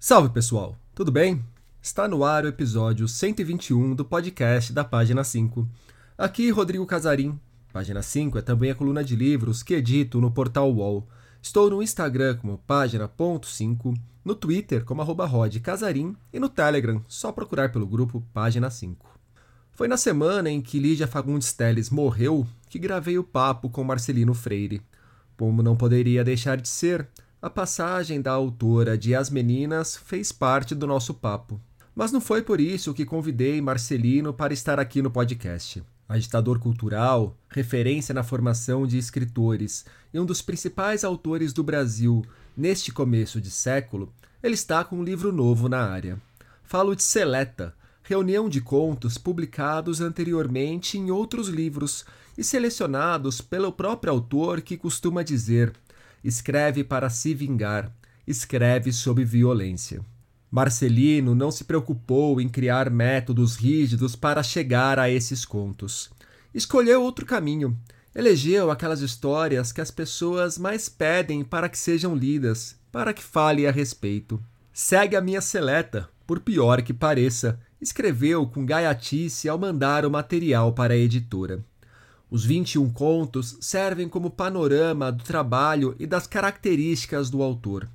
Salve pessoal, tudo bem? Está no ar o episódio 121 do podcast da Página 5. Aqui Rodrigo Casarim. Página 5 é também a coluna de livros que edito no portal UOL. Estou no Instagram como página.5, no Twitter como arroba Casarim e no Telegram, só procurar pelo grupo Página 5. Foi na semana em que Lídia Fagundes Telles morreu que gravei o papo com Marcelino Freire. Como não poderia deixar de ser, a passagem da autora de As Meninas fez parte do nosso papo. Mas não foi por isso que convidei Marcelino para estar aqui no podcast. Agitador cultural, referência na formação de escritores e um dos principais autores do Brasil neste começo de século, ele está com um livro novo na área. Falo de Seleta, reunião de contos publicados anteriormente em outros livros e selecionados pelo próprio autor que costuma dizer escreve para se vingar, escreve sob violência. Marcelino não se preocupou em criar métodos rígidos para chegar a esses contos. Escolheu outro caminho. Elegeu aquelas histórias que as pessoas mais pedem para que sejam lidas, para que fale a respeito. Segue a minha seleta, por pior que pareça, escreveu com gaiatice ao mandar o material para a editora. Os 21 contos servem como panorama do trabalho e das características do autor.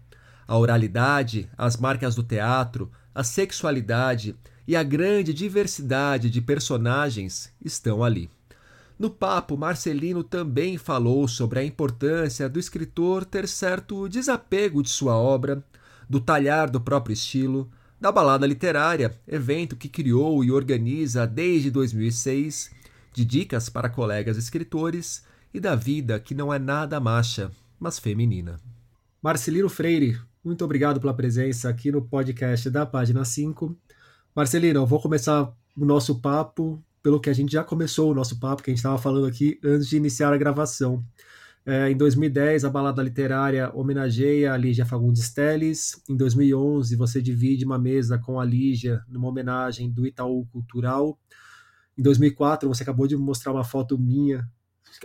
A oralidade, as marcas do teatro, a sexualidade e a grande diversidade de personagens estão ali. No papo, Marcelino também falou sobre a importância do escritor ter certo desapego de sua obra, do talhar do próprio estilo, da balada literária, evento que criou e organiza desde 2006 de dicas para colegas escritores e da vida que não é nada macha, mas feminina. Marcelino Freire, muito obrigado pela presença aqui no podcast da página 5. Marcelino, vou começar o nosso papo pelo que a gente já começou o nosso papo, que a gente estava falando aqui antes de iniciar a gravação. É, em 2010, a balada literária homenageia a Lígia Fagundes Telles. Em 2011, você divide uma mesa com a Lígia numa homenagem do Itaú Cultural. Em 2004, você acabou de mostrar uma foto minha,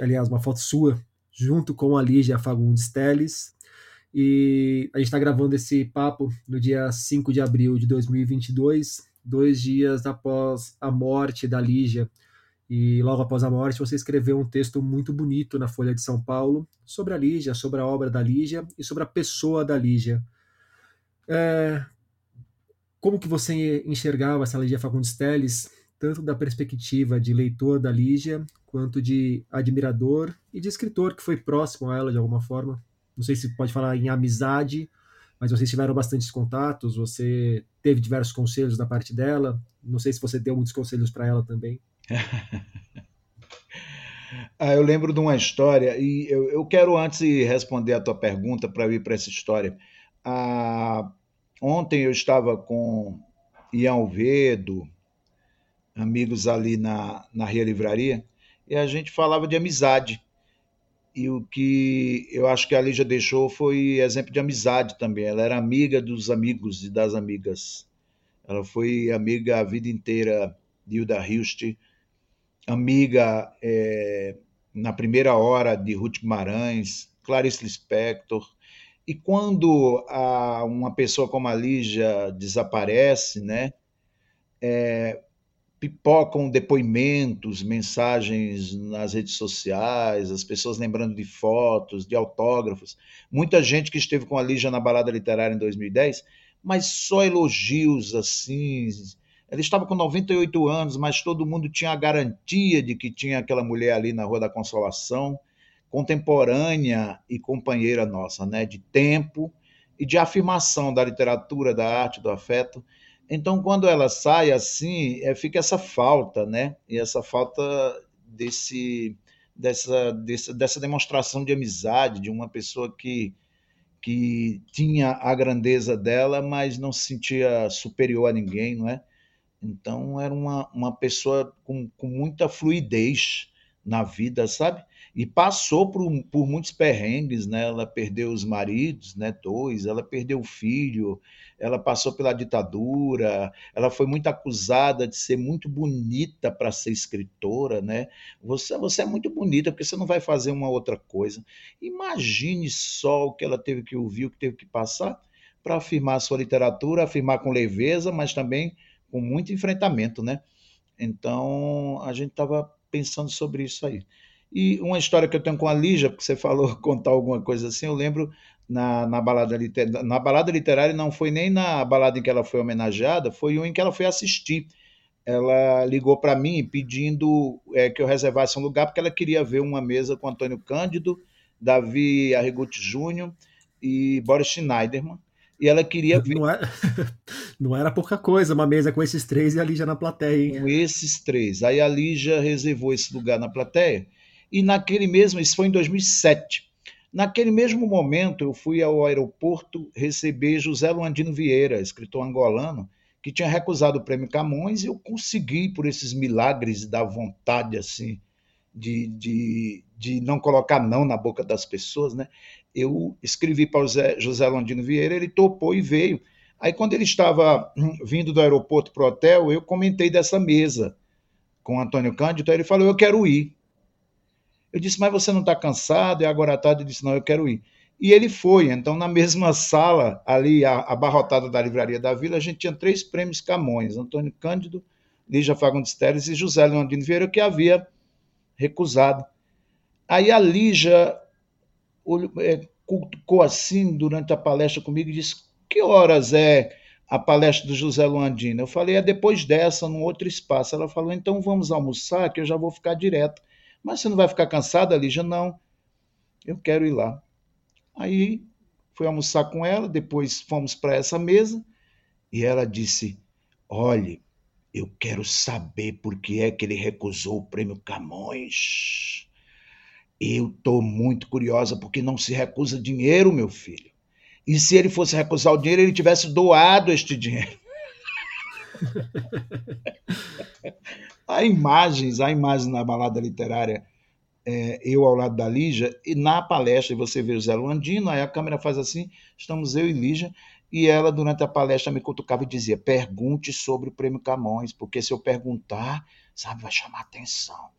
aliás, uma foto sua, junto com a Lígia Fagundes Teles. E a gente está gravando esse papo no dia 5 de abril de 2022, dois dias após a morte da Lígia. E logo após a morte, você escreveu um texto muito bonito na Folha de São Paulo sobre a Lígia, sobre a obra da Lígia e sobre a pessoa da Lígia. É, como que você enxergava essa Lígia Fagundes Teles tanto da perspectiva de leitor da Lígia, quanto de admirador e de escritor que foi próximo a ela de alguma forma. Não sei se pode falar em amizade, mas vocês tiveram bastantes contatos, você teve diversos conselhos da parte dela. Não sei se você deu muitos conselhos para ela também. ah, eu lembro de uma história, e eu, eu quero antes responder a tua pergunta para ir para essa história. Ah, ontem eu estava com Ian Alvedo, amigos ali na, na Ria Livraria, e a gente falava de amizade. E o que eu acho que a Lígia deixou foi exemplo de amizade também. Ela era amiga dos amigos e das amigas. Ela foi amiga a vida inteira de Hilda Hilst, amiga é, na primeira hora de Ruth Guimarães, Clarice Lispector. E quando a, uma pessoa como a Lígia desaparece, né, é, pipocam depoimentos, mensagens nas redes sociais, as pessoas lembrando de fotos, de autógrafos. Muita gente que esteve com a Lígia na balada literária em 2010, mas só elogios assim. Ela estava com 98 anos, mas todo mundo tinha a garantia de que tinha aquela mulher ali na Rua da Consolação, contemporânea e companheira nossa, né, de tempo e de afirmação da literatura, da arte, do afeto. Então, quando ela sai assim, é, fica essa falta, né? E essa falta desse, dessa, dessa, dessa demonstração de amizade, de uma pessoa que, que tinha a grandeza dela, mas não se sentia superior a ninguém, não é? Então, era uma, uma pessoa com, com muita fluidez na vida, sabe? E passou por, por muitos perrengues, né? Ela perdeu os maridos, né? Dois, ela perdeu o filho, ela passou pela ditadura, ela foi muito acusada de ser muito bonita para ser escritora, né? Você, você é muito bonita porque você não vai fazer uma outra coisa. Imagine só o que ela teve que ouvir, o que teve que passar para afirmar sua literatura, afirmar com leveza, mas também com muito enfrentamento, né? Então, a gente estava pensando sobre isso aí. E uma história que eu tenho com a Lígia, porque você falou contar alguma coisa assim, eu lembro na, na, balada, literária, na balada literária, não foi nem na balada em que ela foi homenageada, foi um em que ela foi assistir. Ela ligou para mim pedindo é, que eu reservasse um lugar, porque ela queria ver uma mesa com Antônio Cândido, Davi Arriguti Júnior e Boris Schneiderman. E ela queria ver. Não era, não era pouca coisa, uma mesa com esses três e a Lígia na plateia, hein? Com esses três. Aí a Lígia reservou esse lugar na plateia. E naquele mesmo, isso foi em 2007. Naquele mesmo momento, eu fui ao aeroporto receber José Luandino Vieira, escritor angolano, que tinha recusado o prêmio Camões, e eu consegui, por esses milagres da vontade, assim, de, de, de não colocar não na boca das pessoas, né? Eu escrevi para José, José Luandino Vieira, ele topou e veio. Aí, quando ele estava hum, vindo do aeroporto para o hotel, eu comentei dessa mesa com o Antônio Cândido, aí ele falou, eu quero ir. Eu disse, mas você não está cansado? E agora à tarde ele disse, não, eu quero ir. E ele foi. Então, na mesma sala, ali, abarrotada da Livraria da Vila, a gente tinha três prêmios Camões: Antônio Cândido, Lígia Fagundes Teres e José Leandrino Vieira, que havia recusado. Aí a Lígia é, cutucou assim durante a palestra comigo e disse: Que horas é a palestra do José Luandino? Eu falei: É depois dessa, num outro espaço. Ela falou: Então vamos almoçar, que eu já vou ficar direto. Mas você não vai ficar cansada, Lígia? Não. Eu quero ir lá. Aí fui almoçar com ela, depois fomos para essa mesa e ela disse: Olhe, eu quero saber por que é que ele recusou o prêmio Camões. Eu estou muito curiosa porque não se recusa dinheiro, meu filho. E se ele fosse recusar o dinheiro, ele tivesse doado este dinheiro. há imagens, há imagens na balada literária, é, eu ao lado da Lígia, e na palestra você vê o Zé Luandino, aí a câmera faz assim, estamos eu e Lígia, e ela, durante a palestra, me cutucava e dizia: pergunte sobre o prêmio Camões, porque se eu perguntar, sabe, vai chamar atenção.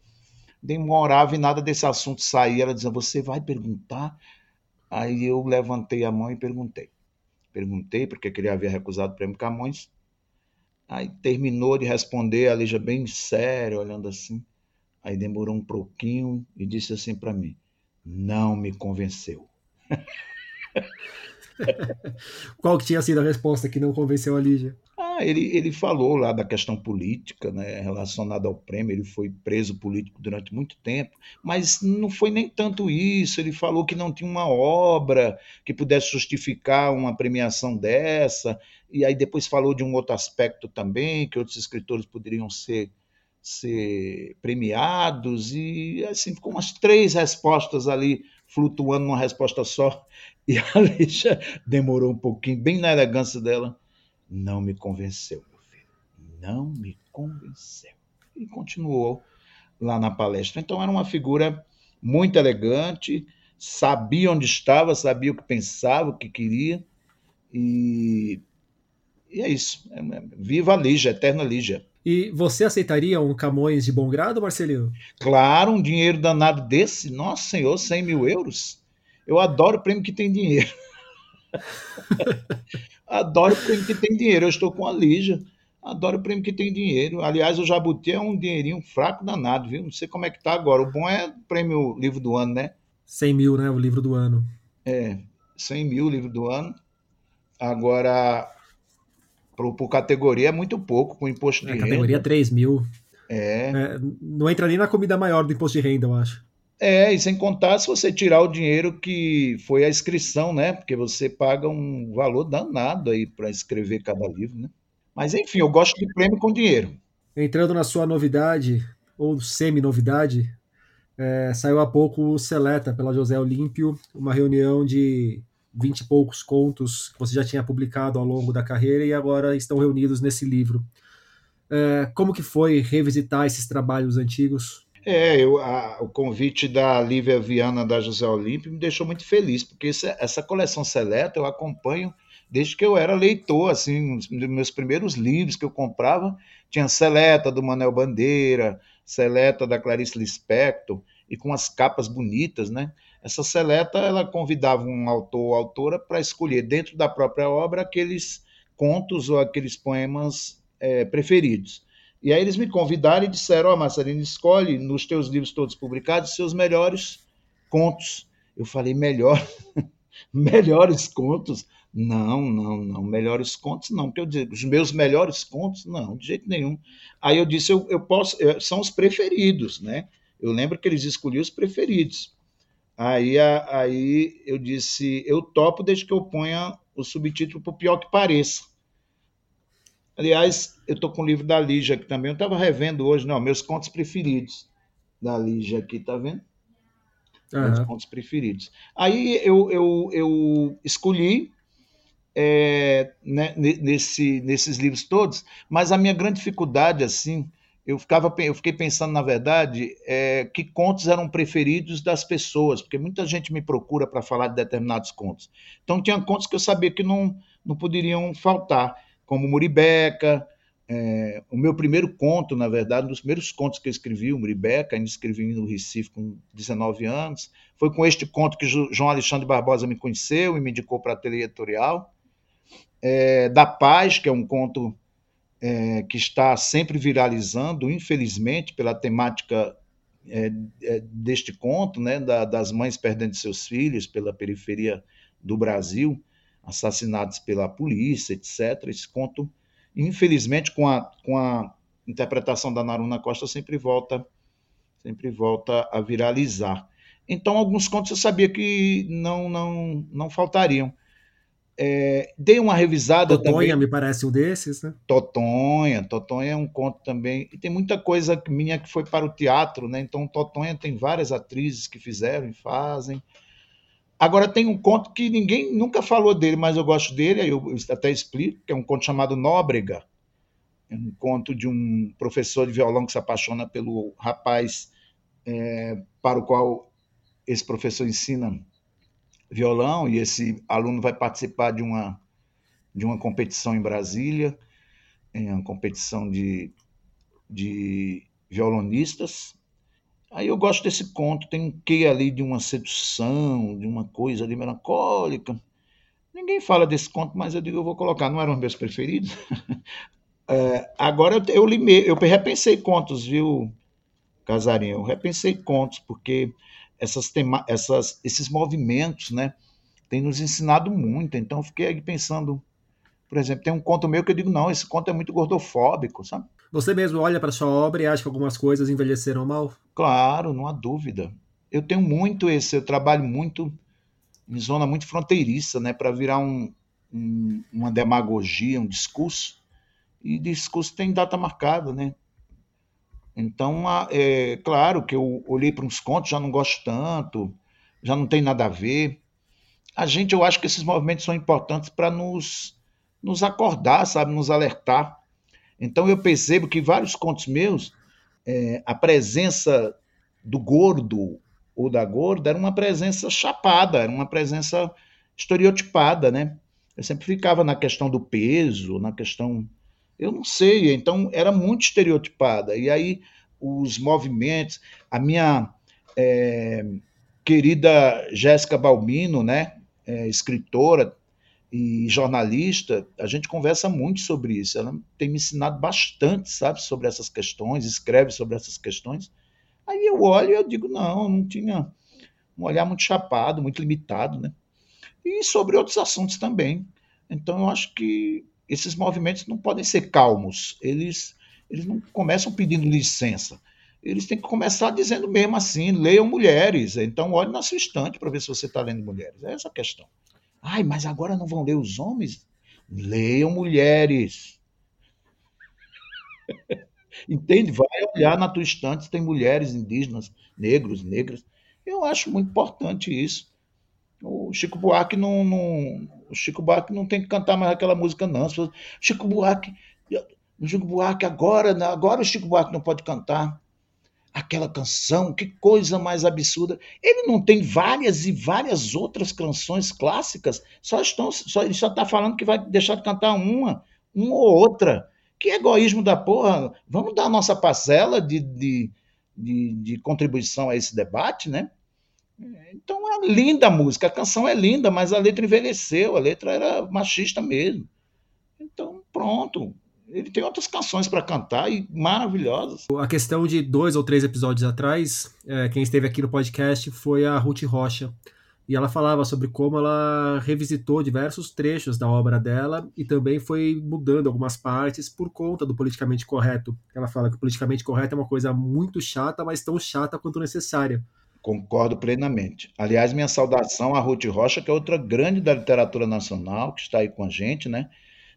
Demorava e nada desse assunto saía. Ela dizia: Você vai perguntar? Aí eu levantei a mão e perguntei. Perguntei porque ele havia recusado o prêmio Camões. Aí terminou de responder, a Lígia bem séria, olhando assim. Aí demorou um pouquinho e disse assim para mim: Não me convenceu. Qual que tinha sido a resposta que não convenceu a Lígia? Ah, ele, ele falou lá da questão política, né, relacionada ao prêmio. Ele foi preso político durante muito tempo, mas não foi nem tanto isso. Ele falou que não tinha uma obra que pudesse justificar uma premiação dessa. E aí depois falou de um outro aspecto também, que outros escritores poderiam ser ser premiados e assim ficou umas três respostas ali flutuando numa resposta só e a Lígia demorou um pouquinho bem na elegância dela não me convenceu, meu filho. Não me convenceu. E continuou lá na palestra. Então era uma figura muito elegante, sabia onde estava, sabia o que pensava, o que queria. E, e é isso. É, é, viva a Lígia, eterna Lígia. E você aceitaria um Camões de bom grado, Marcelino? Claro, um dinheiro danado desse. Nossa Senhor, 100 mil euros. Eu adoro prêmio que tem dinheiro. Adoro o prêmio que tem dinheiro. Eu estou com a Lígia. Adoro o prêmio que tem dinheiro. Aliás, o Jabuti é um dinheirinho fraco danado, viu? Não sei como é que tá agora. O bom é o prêmio livro do ano, né? 100 mil, né? O livro do ano. É, 100 mil livro do ano. Agora, por, por categoria é muito pouco, com imposto de é, renda. Categoria 3 mil. É. é. Não entra nem na comida maior do imposto de renda, eu acho. É, e sem contar se você tirar o dinheiro que foi a inscrição, né? Porque você paga um valor danado aí para escrever cada livro, né? Mas enfim, eu gosto de prêmio com dinheiro. Entrando na sua novidade, ou semi-novidade, é, saiu há pouco o Seleta pela José Olímpio, uma reunião de vinte e poucos contos que você já tinha publicado ao longo da carreira e agora estão reunidos nesse livro. É, como que foi revisitar esses trabalhos antigos? É, eu, a, o convite da Lívia Viana da José Olímpio me deixou muito feliz, porque essa, coleção seleta eu acompanho desde que eu era leitor, assim, nos meus primeiros livros que eu comprava, tinha Seleta do Manuel Bandeira, Seleta da Clarice Lispector, e com as capas bonitas, né? Essa seleta ela convidava um autor ou autora para escolher dentro da própria obra aqueles contos ou aqueles poemas é, preferidos. E aí eles me convidaram e disseram: Ó, oh, Marcelino, escolhe nos teus livros todos publicados seus melhores contos. Eu falei: melhor, melhores contos? Não, não, não, melhores contos não, porque eu digo, os meus melhores contos, não, de jeito nenhum. Aí eu disse, eu, eu posso, são os preferidos, né? Eu lembro que eles escolhiam os preferidos. Aí, aí eu disse, eu topo desde que eu ponha o subtítulo para o pior que pareça. Aliás, eu estou com o livro da Lígia aqui também. Eu estava revendo hoje, não, meus contos preferidos da Lígia aqui, tá vendo? Uhum. Meus contos preferidos. Aí eu, eu, eu escolhi é, né, nesse, nesses livros todos, mas a minha grande dificuldade, assim, eu, ficava, eu fiquei pensando, na verdade, é, que contos eram preferidos das pessoas, porque muita gente me procura para falar de determinados contos. Então, tinha contos que eu sabia que não, não poderiam faltar, como Muribeca, é, o meu primeiro conto, na verdade, um dos primeiros contos que eu escrevi, o Muribeca, ainda escrevi no Recife com 19 anos, foi com este conto que João Alexandre Barbosa me conheceu e me indicou para a tele editorial. É, da Paz, que é um conto é, que está sempre viralizando, infelizmente, pela temática é, é, deste conto, né, da, das mães perdendo seus filhos pela periferia do Brasil, assassinados pela polícia, etc. Esse conto, infelizmente, com a, com a interpretação da Naruna Costa, sempre volta, sempre volta a viralizar. Então, alguns contos eu sabia que não, não, não faltariam. É, dei uma revisada Totonha também. me parece um desses, né? Totonha, Totonha é um conto também. E tem muita coisa minha que foi para o teatro, né? Então Totonha tem várias atrizes que fizeram e fazem. Agora tem um conto que ninguém nunca falou dele, mas eu gosto dele, aí eu até explico, que é um conto chamado Nóbrega. É um conto de um professor de violão que se apaixona pelo rapaz é, para o qual esse professor ensina violão e esse aluno vai participar de uma, de uma competição em Brasília, em uma competição de, de violonistas. Aí eu gosto desse conto, tem um quê ali de uma sedução, de uma coisa ali melancólica. Ninguém fala desse conto, mas eu digo, eu vou colocar, não eram os meus preferidos. é, agora eu, eu, limei, eu repensei contos, viu, Casarinho? Eu repensei contos, porque essas, tema, essas, esses movimentos, né, têm nos ensinado muito. Então, eu fiquei pensando, por exemplo, tem um conto meu que eu digo, não, esse conto é muito gordofóbico, sabe? Você mesmo olha para sua obra e acha que algumas coisas envelheceram mal? Claro, não há dúvida. Eu tenho muito esse, eu trabalho muito em zona muito fronteiriça, né, para virar um, um, uma demagogia, um discurso. E discurso tem data marcada, né? Então, é claro que eu olhei para uns contos, já não gosto tanto, já não tem nada a ver. A gente, eu acho que esses movimentos são importantes para nos, nos acordar, sabe, nos alertar. Então, eu percebo que vários contos meus, é, a presença do gordo ou da gorda era uma presença chapada, era uma presença estereotipada, né? Eu sempre ficava na questão do peso, na questão eu não sei, então era muito estereotipada. E aí os movimentos, a minha é, querida Jéssica Balbino, né, é, escritora e jornalista, a gente conversa muito sobre isso. Ela tem me ensinado bastante, sabe, sobre essas questões, escreve sobre essas questões. Aí eu olho e eu digo, não, não tinha um olhar muito chapado, muito limitado, né? E sobre outros assuntos também. Então eu acho que esses movimentos não podem ser calmos, eles, eles não começam pedindo licença. Eles têm que começar dizendo mesmo assim: leiam mulheres. Então, olhe na sua estante para ver se você está lendo mulheres. É essa a questão. Ai, mas agora não vão ler os homens? Leiam mulheres. Entende? Vai olhar na tua estante se tem mulheres indígenas, negros, negras. Eu acho muito importante isso. O Chico Buarque não, não, Chico Buarque não tem que cantar mais aquela música, não. Chico Buarque, Chico Buarque agora, agora o Chico Buarque não pode cantar aquela canção, que coisa mais absurda. Ele não tem várias e várias outras canções clássicas, só estão, só, ele só está falando que vai deixar de cantar uma, uma ou outra. Que egoísmo da porra. Vamos dar a nossa parcela de, de, de, de contribuição a esse debate, né? Então é linda a música, a canção é linda, mas a letra envelheceu, a letra era machista mesmo. Então, pronto. Ele tem outras canções para cantar e maravilhosas. A questão de dois ou três episódios atrás, é, quem esteve aqui no podcast foi a Ruth Rocha. E ela falava sobre como ela revisitou diversos trechos da obra dela e também foi mudando algumas partes por conta do politicamente correto. Ela fala que o politicamente correto é uma coisa muito chata, mas tão chata quanto necessária. Concordo plenamente. Aliás, minha saudação a Ruth Rocha, que é outra grande da literatura nacional, que está aí com a gente, né?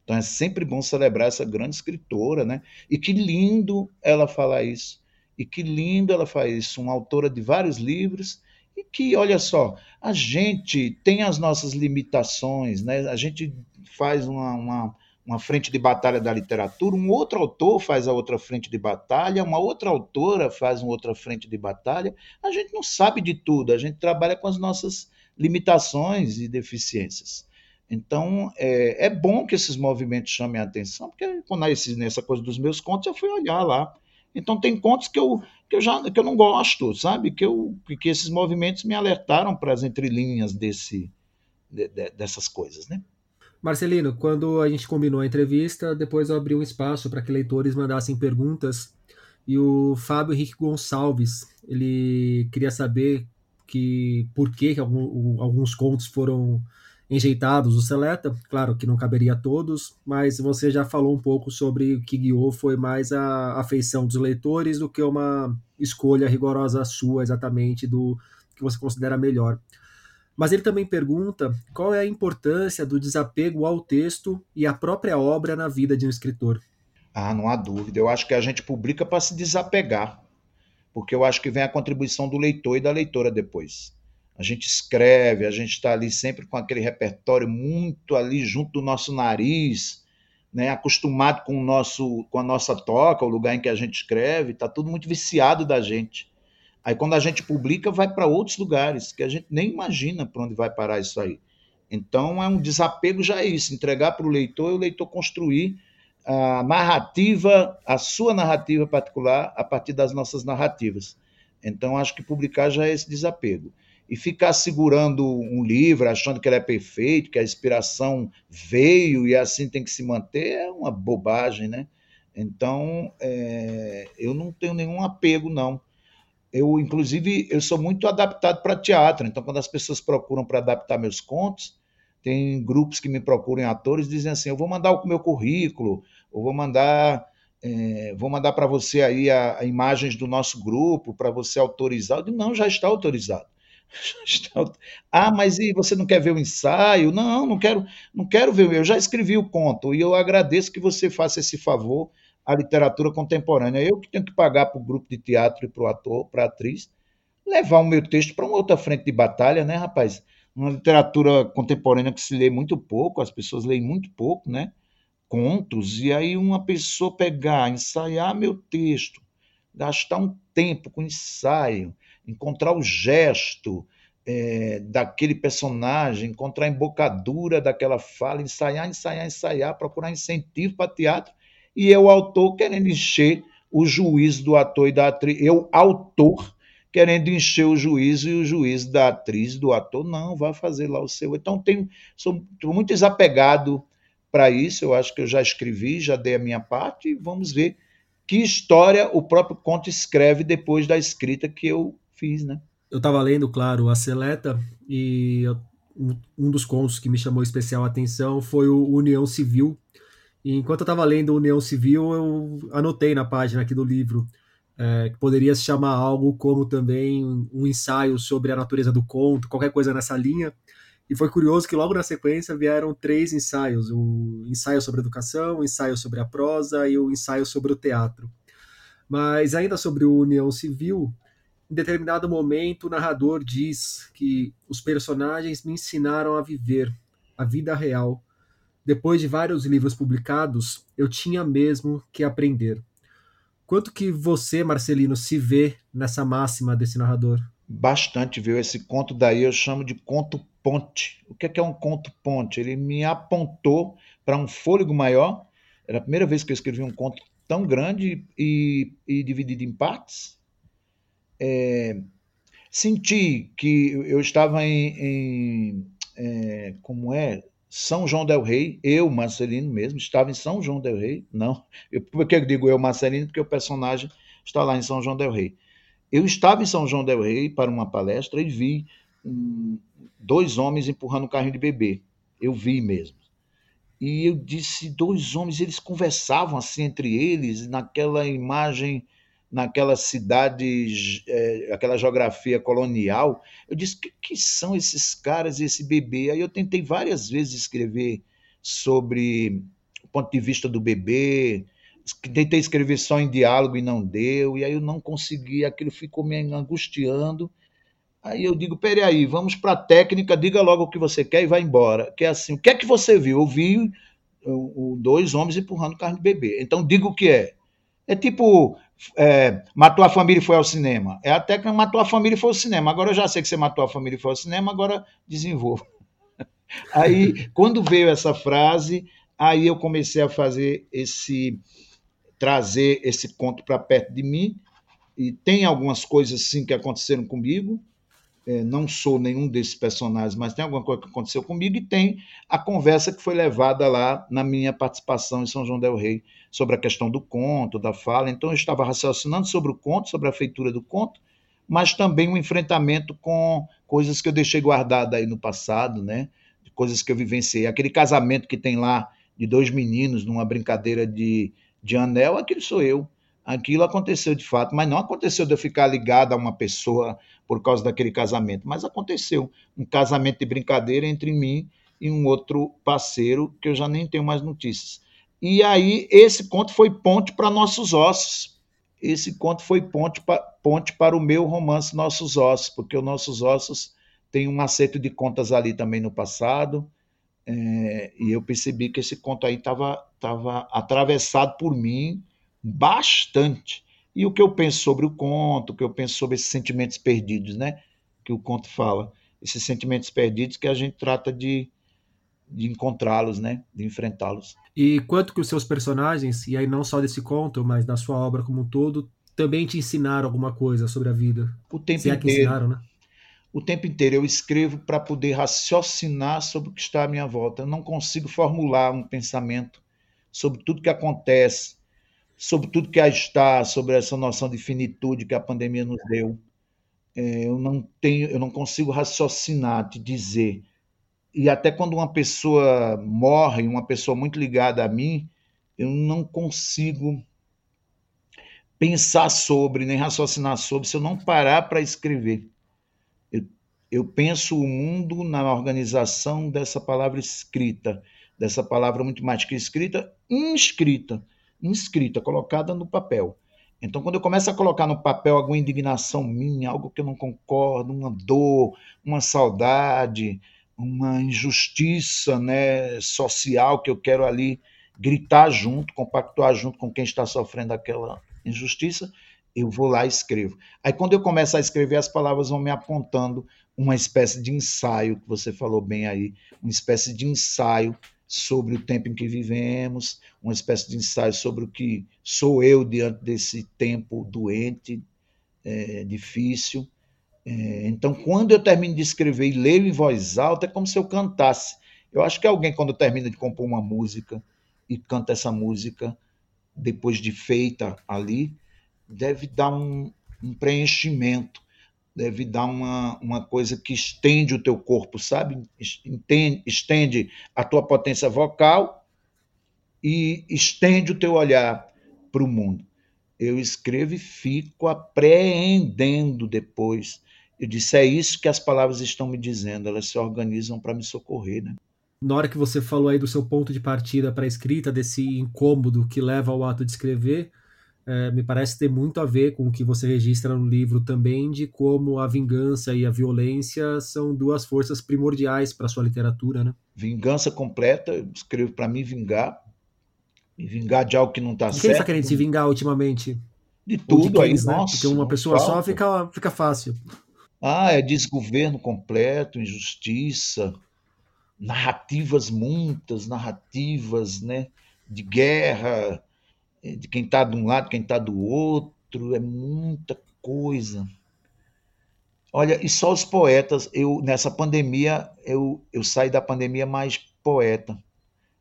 Então é sempre bom celebrar essa grande escritora, né? E que lindo ela falar isso. E que lindo ela faz isso. Uma autora de vários livros e que, olha só, a gente tem as nossas limitações, né? A gente faz uma, uma, uma, frente de batalha da literatura, um outro autor faz a outra frente de batalha, uma outra autora faz uma outra frente de batalha. A gente não sabe de tudo, a gente trabalha com as nossas limitações e deficiências. Então, é, é bom que esses movimentos chamem a atenção, porque quando esse, nessa coisa dos meus contos, eu fui olhar lá. Então, tem contos que eu, que eu, já, que eu não gosto, sabe? Que, eu, que esses movimentos me alertaram para as entrelinhas desse, de, de, dessas coisas, né? Marcelino, quando a gente combinou a entrevista, depois eu abri um espaço para que leitores mandassem perguntas e o Fábio Henrique Gonçalves, ele queria saber que por que alguns contos foram enjeitados o Seleta, claro que não caberia a todos, mas você já falou um pouco sobre o que guiou foi mais a afeição dos leitores do que uma escolha rigorosa sua exatamente do que você considera melhor. Mas ele também pergunta qual é a importância do desapego ao texto e à própria obra na vida de um escritor. Ah, não há dúvida. Eu acho que a gente publica para se desapegar, porque eu acho que vem a contribuição do leitor e da leitora depois a gente escreve, a gente está ali sempre com aquele repertório muito ali junto do nosso nariz, né, acostumado com o nosso com a nossa toca, o lugar em que a gente escreve, está tudo muito viciado da gente. Aí quando a gente publica, vai para outros lugares que a gente nem imagina para onde vai parar isso aí. Então é um desapego já é isso, entregar para o leitor e o leitor construir a narrativa, a sua narrativa particular a partir das nossas narrativas. Então acho que publicar já é esse desapego e ficar segurando um livro, achando que ele é perfeito, que a inspiração veio e assim tem que se manter, é uma bobagem, né? Então, é, eu não tenho nenhum apego, não. Eu, inclusive, eu sou muito adaptado para teatro, então quando as pessoas procuram para adaptar meus contos, tem grupos que me procuram atores dizem assim, eu vou mandar o meu currículo, eu vou mandar é, vou mandar para você aí a, a, imagens do nosso grupo para você autorizar. Eu digo, não, já está autorizado. ah, mas e você não quer ver o ensaio? Não, não quero, não quero ver. Eu já escrevi o conto e eu agradeço que você faça esse favor à literatura contemporânea. Eu que tenho que pagar para o grupo de teatro e para o ator, para a atriz, levar o meu texto para uma outra frente de batalha, né, rapaz? Uma literatura contemporânea que se lê muito pouco, as pessoas leem muito pouco, né? Contos, e aí uma pessoa pegar, ensaiar meu texto, gastar um tempo com ensaio, encontrar o gesto é, daquele personagem, encontrar a embocadura daquela fala, ensaiar, ensaiar, ensaiar, procurar incentivo para teatro, e eu, autor, querendo encher o juízo do ator e da atriz, eu, autor, querendo encher o juízo e o juízo da atriz, do ator, não, vai fazer lá o seu. Então, tenho, sou muito desapegado para isso, eu acho que eu já escrevi, já dei a minha parte, e vamos ver que história o próprio conto escreve depois da escrita que eu fiz, né? Eu estava lendo, claro, a Seleta e um dos contos que me chamou especial atenção foi o União Civil. E enquanto eu estava lendo União Civil, eu anotei na página aqui do livro é, que poderia se chamar algo como também um ensaio sobre a natureza do conto, qualquer coisa nessa linha. E foi curioso que logo na sequência vieram três ensaios: o ensaio sobre a educação, o ensaio sobre a prosa e o ensaio sobre o teatro. Mas ainda sobre o União Civil, em determinado momento, o narrador diz que os personagens me ensinaram a viver a vida real. Depois de vários livros publicados, eu tinha mesmo que aprender. Quanto que você, Marcelino, se vê nessa máxima desse narrador? Bastante, viu? Esse conto daí eu chamo de conto ponte. O que é, que é um conto ponte? Ele me apontou para um fôlego maior. Era a primeira vez que eu escrevi um conto tão grande e, e dividido em partes. É, Senti que eu estava em, em é, como é, São João del Rei, eu, Marcelino mesmo, estava em São João del Rei, não, eu, por que eu digo eu, Marcelino? Porque o personagem está lá em São João del Rei. Eu estava em São João del Rei para uma palestra e vi dois homens empurrando um carrinho de bebê. Eu vi mesmo. E eu disse, dois homens, eles conversavam assim entre eles, naquela imagem naquela cidade, é, aquela geografia colonial. Eu disse: que, que são esses caras e esse bebê? Aí eu tentei várias vezes escrever sobre o ponto de vista do bebê, tentei escrever só em diálogo e não deu, e aí eu não consegui, aquilo ficou me angustiando. Aí eu digo, peraí, vamos para a técnica, diga logo o que você quer e vai embora. Que é assim, o que é que você viu? Eu vi dois homens empurrando carne de bebê. Então diga o que é. É tipo, é, matou a família e foi ao cinema. É até que matou a família e foi ao cinema. Agora eu já sei que você matou a família e foi ao cinema, agora desenvolva. Aí, quando veio essa frase, aí eu comecei a fazer esse trazer esse conto para perto de mim. E tem algumas coisas sim que aconteceram comigo. É, não sou nenhum desses personagens, mas tem alguma coisa que aconteceu comigo e tem a conversa que foi levada lá na minha participação em São João del Rei sobre a questão do conto, da fala. Então eu estava raciocinando sobre o conto, sobre a feitura do conto, mas também um enfrentamento com coisas que eu deixei guardadas aí no passado, né? Coisas que eu vivenciei. Aquele casamento que tem lá de dois meninos numa brincadeira de, de anel, aquilo sou eu. Aquilo aconteceu de fato, mas não aconteceu de eu ficar ligado a uma pessoa por causa daquele casamento, mas aconteceu um casamento de brincadeira entre mim e um outro parceiro que eu já nem tenho mais notícias. E aí esse conto foi ponte para Nossos Ossos. Esse conto foi ponte, pa, ponte para o meu romance Nossos Ossos, porque o Nossos Ossos tem um acerto de contas ali também no passado. É, e eu percebi que esse conto aí estava tava atravessado por mim bastante. E o que eu penso sobre o conto, o que eu penso sobre esses sentimentos perdidos, né? Que o conto fala. Esses sentimentos perdidos que a gente trata de, de encontrá-los, né? De enfrentá-los. E quanto que os seus personagens, e aí não só desse conto, mas na sua obra como um todo, também te ensinaram alguma coisa sobre a vida? O tempo Se é inteiro. ensinaram, né? O tempo inteiro eu escrevo para poder raciocinar sobre o que está à minha volta. Eu não consigo formular um pensamento sobre tudo que acontece, sobre tudo que está, sobre essa noção de finitude que a pandemia nos deu. É, eu não tenho, eu não consigo raciocinar, te dizer. E até quando uma pessoa morre, uma pessoa muito ligada a mim, eu não consigo pensar sobre, nem raciocinar sobre, se eu não parar para escrever. Eu, eu penso o mundo na organização dessa palavra escrita, dessa palavra muito mais que escrita, inscrita inscrita, colocada no papel. Então, quando eu começo a colocar no papel alguma indignação minha, algo que eu não concordo, uma dor, uma saudade, uma injustiça né, social que eu quero ali gritar junto, compactuar junto com quem está sofrendo aquela injustiça, eu vou lá e escrevo. Aí, quando eu começo a escrever, as palavras vão me apontando uma espécie de ensaio, que você falou bem aí, uma espécie de ensaio sobre o tempo em que vivemos, uma espécie de ensaio sobre o que sou eu diante desse tempo doente, é, difícil. É, então, quando eu termino de escrever e leio em voz alta, é como se eu cantasse. Eu acho que alguém, quando termina de compor uma música e canta essa música, depois de feita ali, deve dar um, um preenchimento deve dar uma, uma coisa que estende o teu corpo, sabe? Estende, estende a tua potência vocal e estende o teu olhar para o mundo. Eu escrevo e fico apreendendo depois. Eu disse, é isso que as palavras estão me dizendo, elas se organizam para me socorrer, né? Na hora que você falou aí do seu ponto de partida para a escrita, desse incômodo que leva ao ato de escrever, é, me parece ter muito a ver com o que você registra no livro também, de como a vingança e a violência são duas forças primordiais para sua literatura, né? Vingança completa, eu escrevo para me vingar, me vingar de algo que não está certo. Quem está querendo se vingar ultimamente? De tudo de aí, né? Porque uma pessoa falta. só fica, fica fácil. Ah, é desgoverno completo, injustiça, narrativas muitas, narrativas, né, de guerra, de quem está de um lado, quem está do outro, é muita coisa. Olha, e só os poetas, eu nessa pandemia, eu, eu saí da pandemia mais poeta,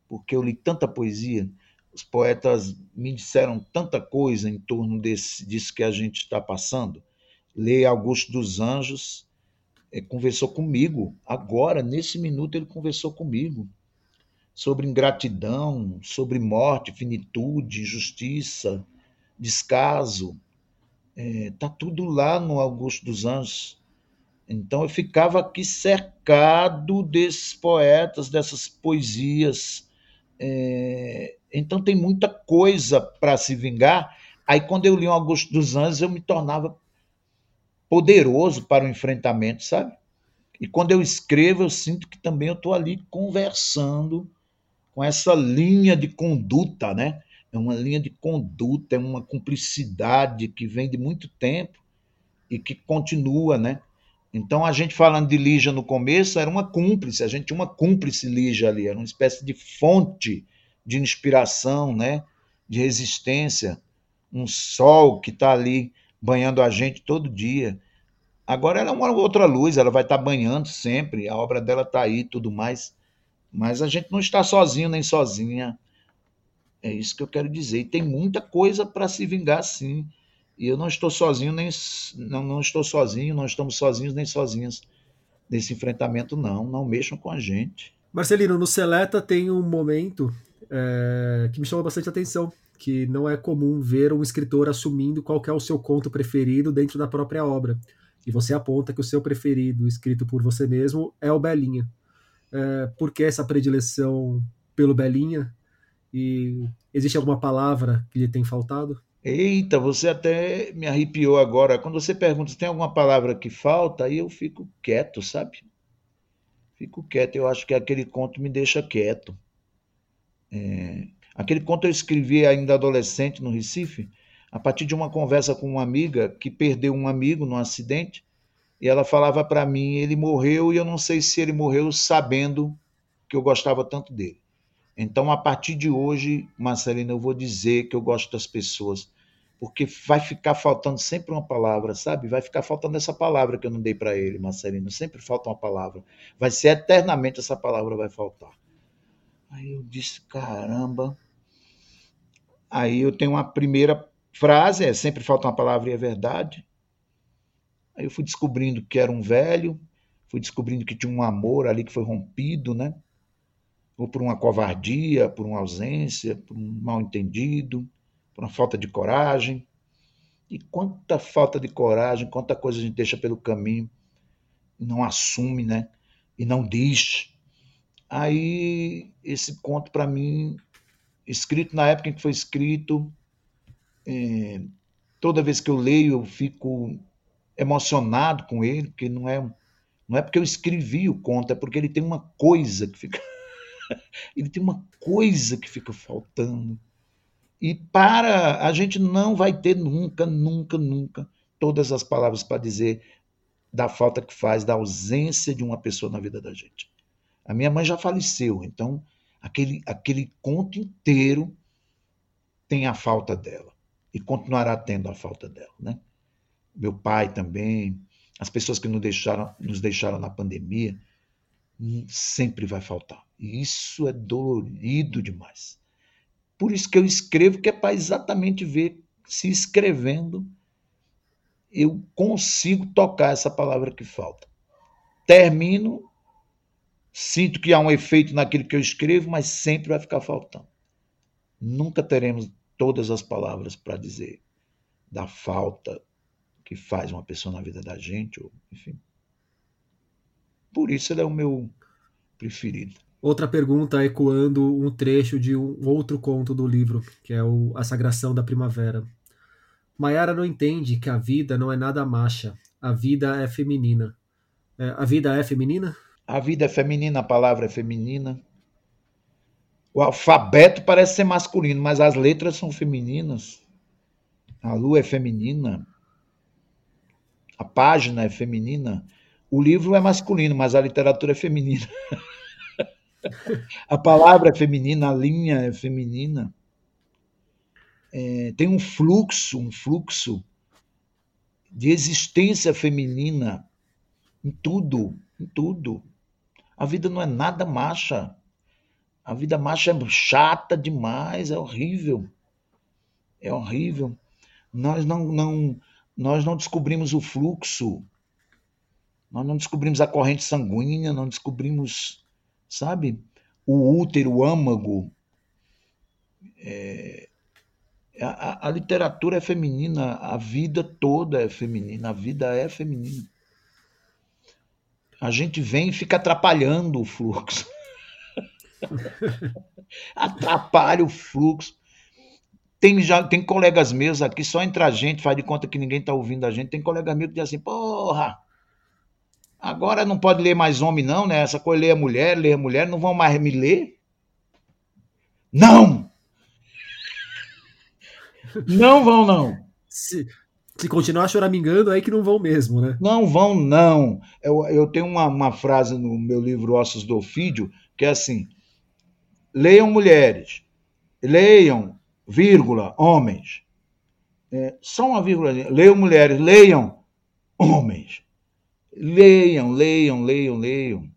porque eu li tanta poesia, os poetas me disseram tanta coisa em torno desse, disso que a gente está passando. Ler Augusto dos Anjos, é, conversou comigo, agora, nesse minuto, ele conversou comigo sobre ingratidão, sobre morte, finitude, injustiça, descaso. É, tá tudo lá no Augusto dos Anjos. Então eu ficava aqui cercado desses poetas, dessas poesias. É, então tem muita coisa para se vingar. Aí quando eu li o Augusto dos Anjos, eu me tornava poderoso para o enfrentamento, sabe? E quando eu escrevo, eu sinto que também eu estou ali conversando com essa linha de conduta, né? É uma linha de conduta, é uma cumplicidade que vem de muito tempo e que continua, né? Então, a gente falando de Lígia no começo, era uma cúmplice, a gente tinha uma cúmplice Lígia ali, era uma espécie de fonte de inspiração, né? de resistência, um sol que está ali banhando a gente todo dia. Agora ela é uma outra luz, ela vai estar tá banhando sempre, a obra dela está aí tudo mais. Mas a gente não está sozinho nem sozinha. É isso que eu quero dizer. E tem muita coisa para se vingar, sim. E eu não estou sozinho, nem não, não estou sozinho, não estamos sozinhos nem sozinhas nesse enfrentamento, não. Não mexam com a gente. Marcelino, no Seleta tem um momento é, que me chama bastante atenção, que não é comum ver um escritor assumindo qual é o seu conto preferido dentro da própria obra. E você aponta que o seu preferido, escrito por você mesmo, é o Belinha. É, por que essa predileção pelo Belinha? E existe alguma palavra que lhe tem faltado? Eita, você até me arrepiou agora. Quando você pergunta se tem alguma palavra que falta, aí eu fico quieto, sabe? Fico quieto. Eu acho que aquele conto me deixa quieto. É... Aquele conto eu escrevi ainda adolescente no Recife, a partir de uma conversa com uma amiga que perdeu um amigo num acidente e ela falava para mim, ele morreu e eu não sei se ele morreu sabendo que eu gostava tanto dele. Então, a partir de hoje, Marcelina, eu vou dizer que eu gosto das pessoas, porque vai ficar faltando sempre uma palavra, sabe? Vai ficar faltando essa palavra que eu não dei para ele, Marcelino. Sempre falta uma palavra. Vai ser eternamente essa palavra vai faltar. Aí eu disse, caramba. Aí eu tenho uma primeira frase, é sempre falta uma palavra e é verdade. Aí eu fui descobrindo que era um velho, fui descobrindo que tinha um amor ali que foi rompido, né? Ou por uma covardia, por uma ausência, por um mal entendido, por uma falta de coragem. E quanta falta de coragem, quanta coisa a gente deixa pelo caminho não assume, né? E não diz. Aí esse conto para mim, escrito na época em que foi escrito, é, toda vez que eu leio eu fico emocionado com ele, porque não é, não é porque eu escrevi o conto, é porque ele tem uma coisa que fica. ele tem uma coisa que fica faltando. E para. A gente não vai ter nunca, nunca, nunca todas as palavras para dizer da falta que faz, da ausência de uma pessoa na vida da gente. A minha mãe já faleceu, então aquele, aquele conto inteiro tem a falta dela e continuará tendo a falta dela, né? meu pai também, as pessoas que nos deixaram, nos deixaram na pandemia, hum, sempre vai faltar. E isso é dolorido demais. Por isso que eu escrevo, que é para exatamente ver se escrevendo eu consigo tocar essa palavra que falta. Termino, sinto que há um efeito naquilo que eu escrevo, mas sempre vai ficar faltando. Nunca teremos todas as palavras para dizer da falta que faz uma pessoa na vida da gente, ou, enfim. Por isso ele é o meu preferido. Outra pergunta ecoando um trecho de um outro conto do livro, que é o A Sagração da Primavera. Maiara não entende que a vida não é nada macha, a vida é feminina. É, a vida é feminina? A vida é feminina, a palavra é feminina. O alfabeto parece ser masculino, mas as letras são femininas. A lua é feminina, a página é feminina, o livro é masculino, mas a literatura é feminina. a palavra é feminina, a linha é feminina. É, tem um fluxo, um fluxo de existência feminina Em tudo, em tudo. A vida não é nada marcha. A vida marcha é chata demais, é horrível. É horrível. Nós não, não, nós não descobrimos o fluxo. Nós não descobrimos a corrente sanguínea, não descobrimos, sabe, o útero, o âmago. É, a, a, literatura é feminina, a vida toda é feminina, a vida é feminina. A gente vem e fica atrapalhando o fluxo. Atrapalha o fluxo. Tem, já, tem colegas meus aqui, só entra a gente, faz de conta que ninguém está ouvindo a gente. Tem colega meu que diz assim, porra, agora não pode ler mais homem, não, né? Essa coisa ler a mulher, ler a mulher, não vão mais me ler? Não! Não vão, não. Se, se continuar choramingando, aí que não vão mesmo, né? Não vão, não. Eu, eu tenho uma, uma frase no meu livro Ossos do Ofídio, que é assim: leiam mulheres, leiam, vírgula, homens. É, só uma vírgula. Leiam mulheres, leiam homens. Leiam, leiam, leiam, leiam.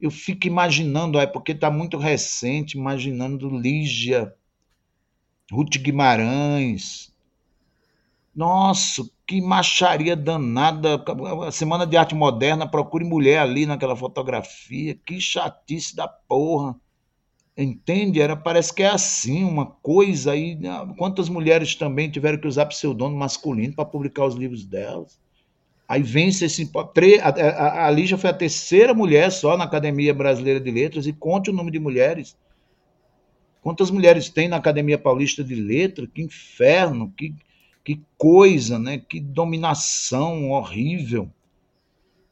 Eu fico imaginando, é porque está muito recente, imaginando Lígia, Ruth Guimarães. Nossa, que macharia danada. Semana de Arte Moderna, procure mulher ali naquela fotografia. Que chatice da porra. Entende? Era, parece que é assim, uma coisa aí. Né? Quantas mulheres também tiveram que usar pseudônimo masculino para publicar os livros delas? Aí vence esse. A, a, a Lígia foi a terceira mulher só na Academia Brasileira de Letras e conte o número de mulheres. Quantas mulheres tem na Academia Paulista de Letras? Que inferno, que, que coisa, né? Que dominação horrível.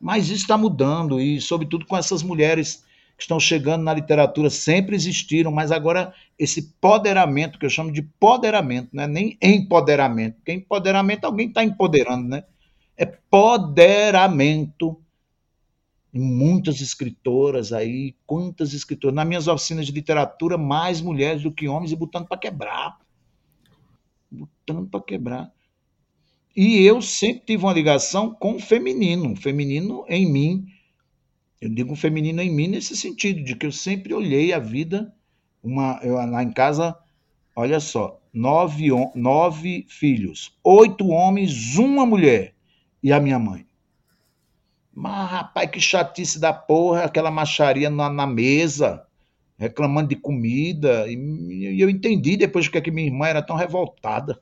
Mas isso está mudando, e sobretudo com essas mulheres que estão chegando na literatura, sempre existiram, mas agora esse poderamento, que eu chamo de poderamento, não é nem empoderamento, porque empoderamento alguém está empoderando, né? É poderamento. Muitas escritoras aí, quantas escritoras. Nas minhas oficinas de literatura, mais mulheres do que homens e botando para quebrar. Botando para quebrar. E eu sempre tive uma ligação com o feminino, o feminino em mim, eu digo feminino em mim nesse sentido, de que eu sempre olhei a vida, uma, eu, lá em casa, olha só, nove, nove filhos, oito homens, uma mulher e a minha mãe. Mas, rapaz, que chatice da porra, aquela macharia na, na mesa, reclamando de comida. E, eu entendi depois que, é que minha irmã era tão revoltada.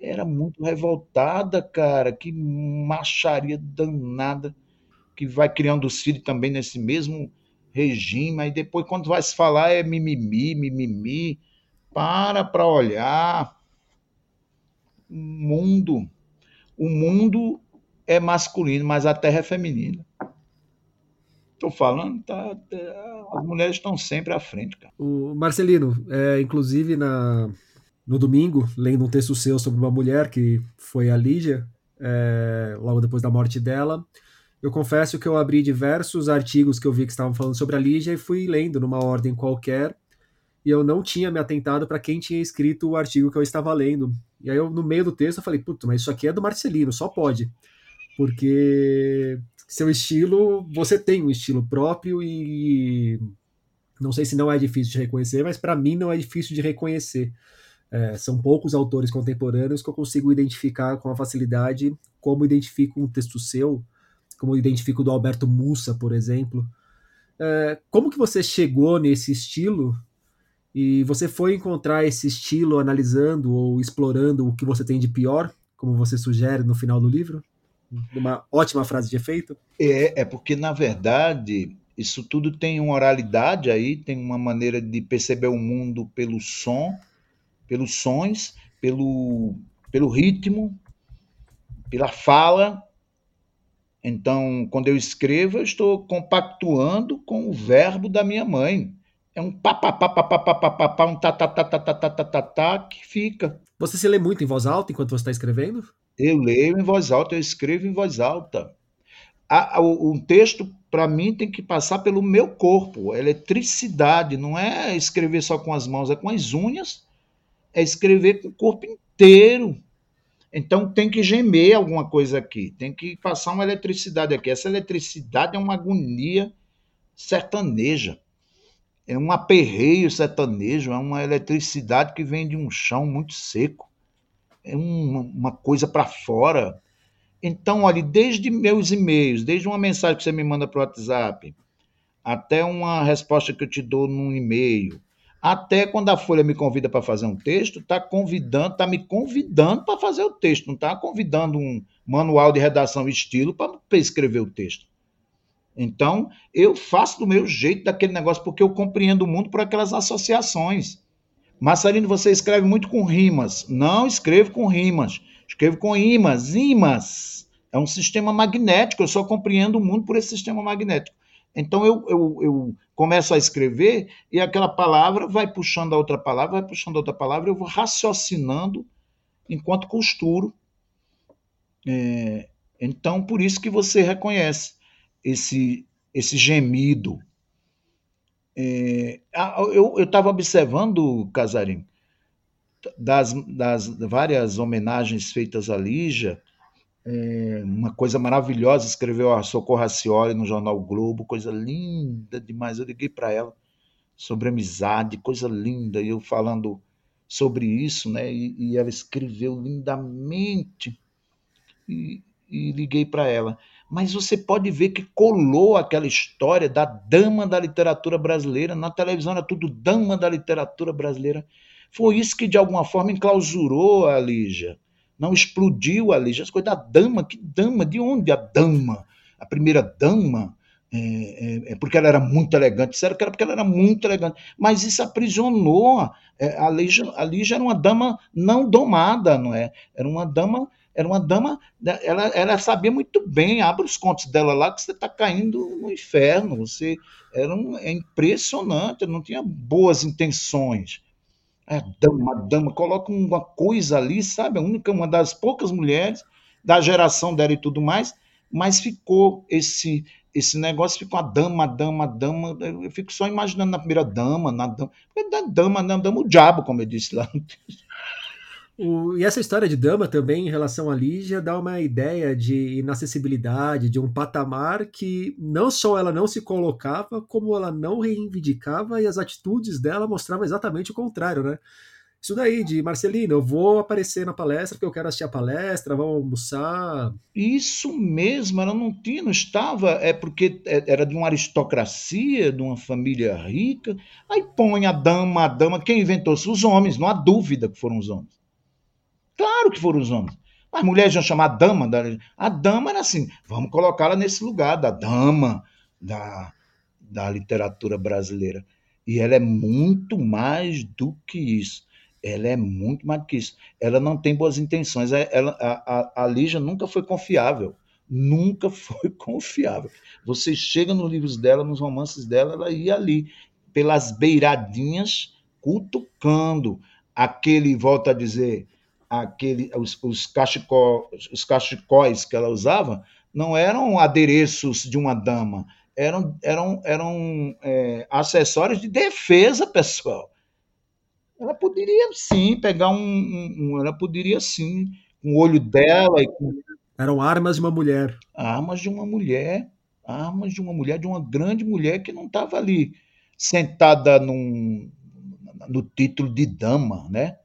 Era muito revoltada, cara. Que macharia danada que vai criando os filhos também nesse mesmo regime, aí depois quando vai se falar é mimimi, mimimi, para para olhar o mundo, o mundo é masculino, mas a terra é feminina. Estou falando, tá, tá, as mulheres estão sempre à frente, cara. O Marcelino, é, inclusive na, no domingo, lendo um texto seu sobre uma mulher que foi a Lígia, é, logo depois da morte dela, eu confesso que eu abri diversos artigos que eu vi que estavam falando sobre a Lígia e fui lendo numa ordem qualquer, e eu não tinha me atentado para quem tinha escrito o artigo que eu estava lendo. E aí eu, no meio do texto, eu falei, puta, mas isso aqui é do Marcelino, só pode. Porque seu estilo, você tem um estilo próprio e não sei se não é difícil de reconhecer, mas para mim não é difícil de reconhecer. É, são poucos autores contemporâneos que eu consigo identificar com facilidade como identifico um texto seu como identifico do Alberto Mussa, por exemplo. É, como que você chegou nesse estilo e você foi encontrar esse estilo analisando ou explorando o que você tem de pior, como você sugere no final do livro? Uma ótima frase de efeito. É, é porque, na verdade, isso tudo tem uma oralidade aí, tem uma maneira de perceber o mundo pelo som, pelos sons, pelo, pelo ritmo, pela fala, então, quando eu escrevo, eu estou compactuando com o verbo da minha mãe. É um papapá, um tá que fica. Você se lê muito em voz alta enquanto você está escrevendo? Eu leio em voz alta, eu escrevo em voz alta. O texto, para mim, tem que passar pelo meu corpo. Eletricidade, não é escrever só com as mãos, é com as unhas. É escrever com o corpo inteiro Então tem que gemer alguma coisa aqui, tem que passar uma eletricidade aqui. Essa eletricidade é uma agonia sertaneja, é um aperreio sertanejo, é uma eletricidade que vem de um chão muito seco, é uma, uma coisa para fora. Então, olha, desde meus e-mails, desde uma mensagem que você me manda para o WhatsApp, até uma resposta que eu te dou num e-mail, até quando a Folha me convida para fazer um texto, está convidando, está me convidando para fazer o texto, não está convidando um manual de redação estilo para escrever o texto. Então, eu faço do meu jeito daquele negócio, porque eu compreendo o mundo por aquelas associações. Marcelino, você escreve muito com rimas. Não escrevo com rimas. Escrevo com imãs. Imãs é um sistema magnético. Eu só compreendo o mundo por esse sistema magnético. Então, eu, eu, eu começo a escrever e aquela palavra vai puxando a outra palavra, vai puxando a outra palavra, eu vou raciocinando enquanto costuro. É, então, por isso que você reconhece esse, esse gemido. É, eu estava observando, Casarim, das, das várias homenagens feitas a Lígia, é, uma coisa maravilhosa, escreveu a Socorro Racioli no jornal Globo, coisa linda demais. Eu liguei para ela sobre amizade, coisa linda, e eu falando sobre isso, né? E, e ela escreveu lindamente. E, e liguei para ela mas você pode ver que colou aquela história da dama da literatura brasileira. Na televisão era tudo dama da literatura brasileira. Foi isso que, de alguma forma, enclausurou a Lígia. Não explodiu a Lígia. As coisas da dama, que dama? De onde a dama? A primeira dama? É, é, é porque ela era muito elegante. Disseram que era porque ela era muito elegante. Mas isso aprisionou. É, a Lígia, a Lígia era uma dama não domada, não é? Era uma dama era uma dama, né, ela, ela sabia muito bem, abre os contos dela lá, que você está caindo no inferno. Você era um, é impressionante, não tinha boas intenções. É, dama, dama, coloca uma coisa ali, sabe? A única, uma das poucas mulheres da geração dela e tudo mais, mas ficou esse esse negócio, ficou a dama, a dama, a dama. Eu fico só imaginando na primeira dama, na dama, na dama, na dama, o diabo, como eu disse lá. O, e essa história de dama também, em relação à Lígia, dá uma ideia de inacessibilidade, de um patamar que não só ela não se colocava, como ela não reivindicava e as atitudes dela mostravam exatamente o contrário, né? Isso daí, de Marcelino, eu vou aparecer na palestra porque eu quero assistir a palestra, vamos almoçar. Isso mesmo, ela não tinha, não estava, é porque é, era de uma aristocracia, de uma família rica. Aí põe a dama, a dama, quem inventou? Os homens, não há dúvida que foram os homens. Claro que foram os homens. As mulheres iam chamar a dama. Da... A dama era assim, vamos colocá-la nesse lugar da dama da, da literatura brasileira. E ela é muito mais do que isso. Ela é muito mais do que isso. Ela não tem boas intenções. É, ela, a, a, a Lígia nunca foi confiável. Nunca foi confiável. Você chega nos livros dela, nos romances dela, ela ia ali, pelas beiradinhas, cutucando. Aquele, volta a dizer, aquele, os, os, cachecó, os cachecóis que ela usava não eram adereços de uma dama, eram, eram, eram é, acessórios de defesa pessoal. Ela poderia sim pegar um, um, um, Ela poderia sim, com o olho dela e com. Eram armas de uma mulher. Armas de uma mulher. Armas de uma mulher, de uma grande mulher que não estava ali sentada num, no título de dama, né?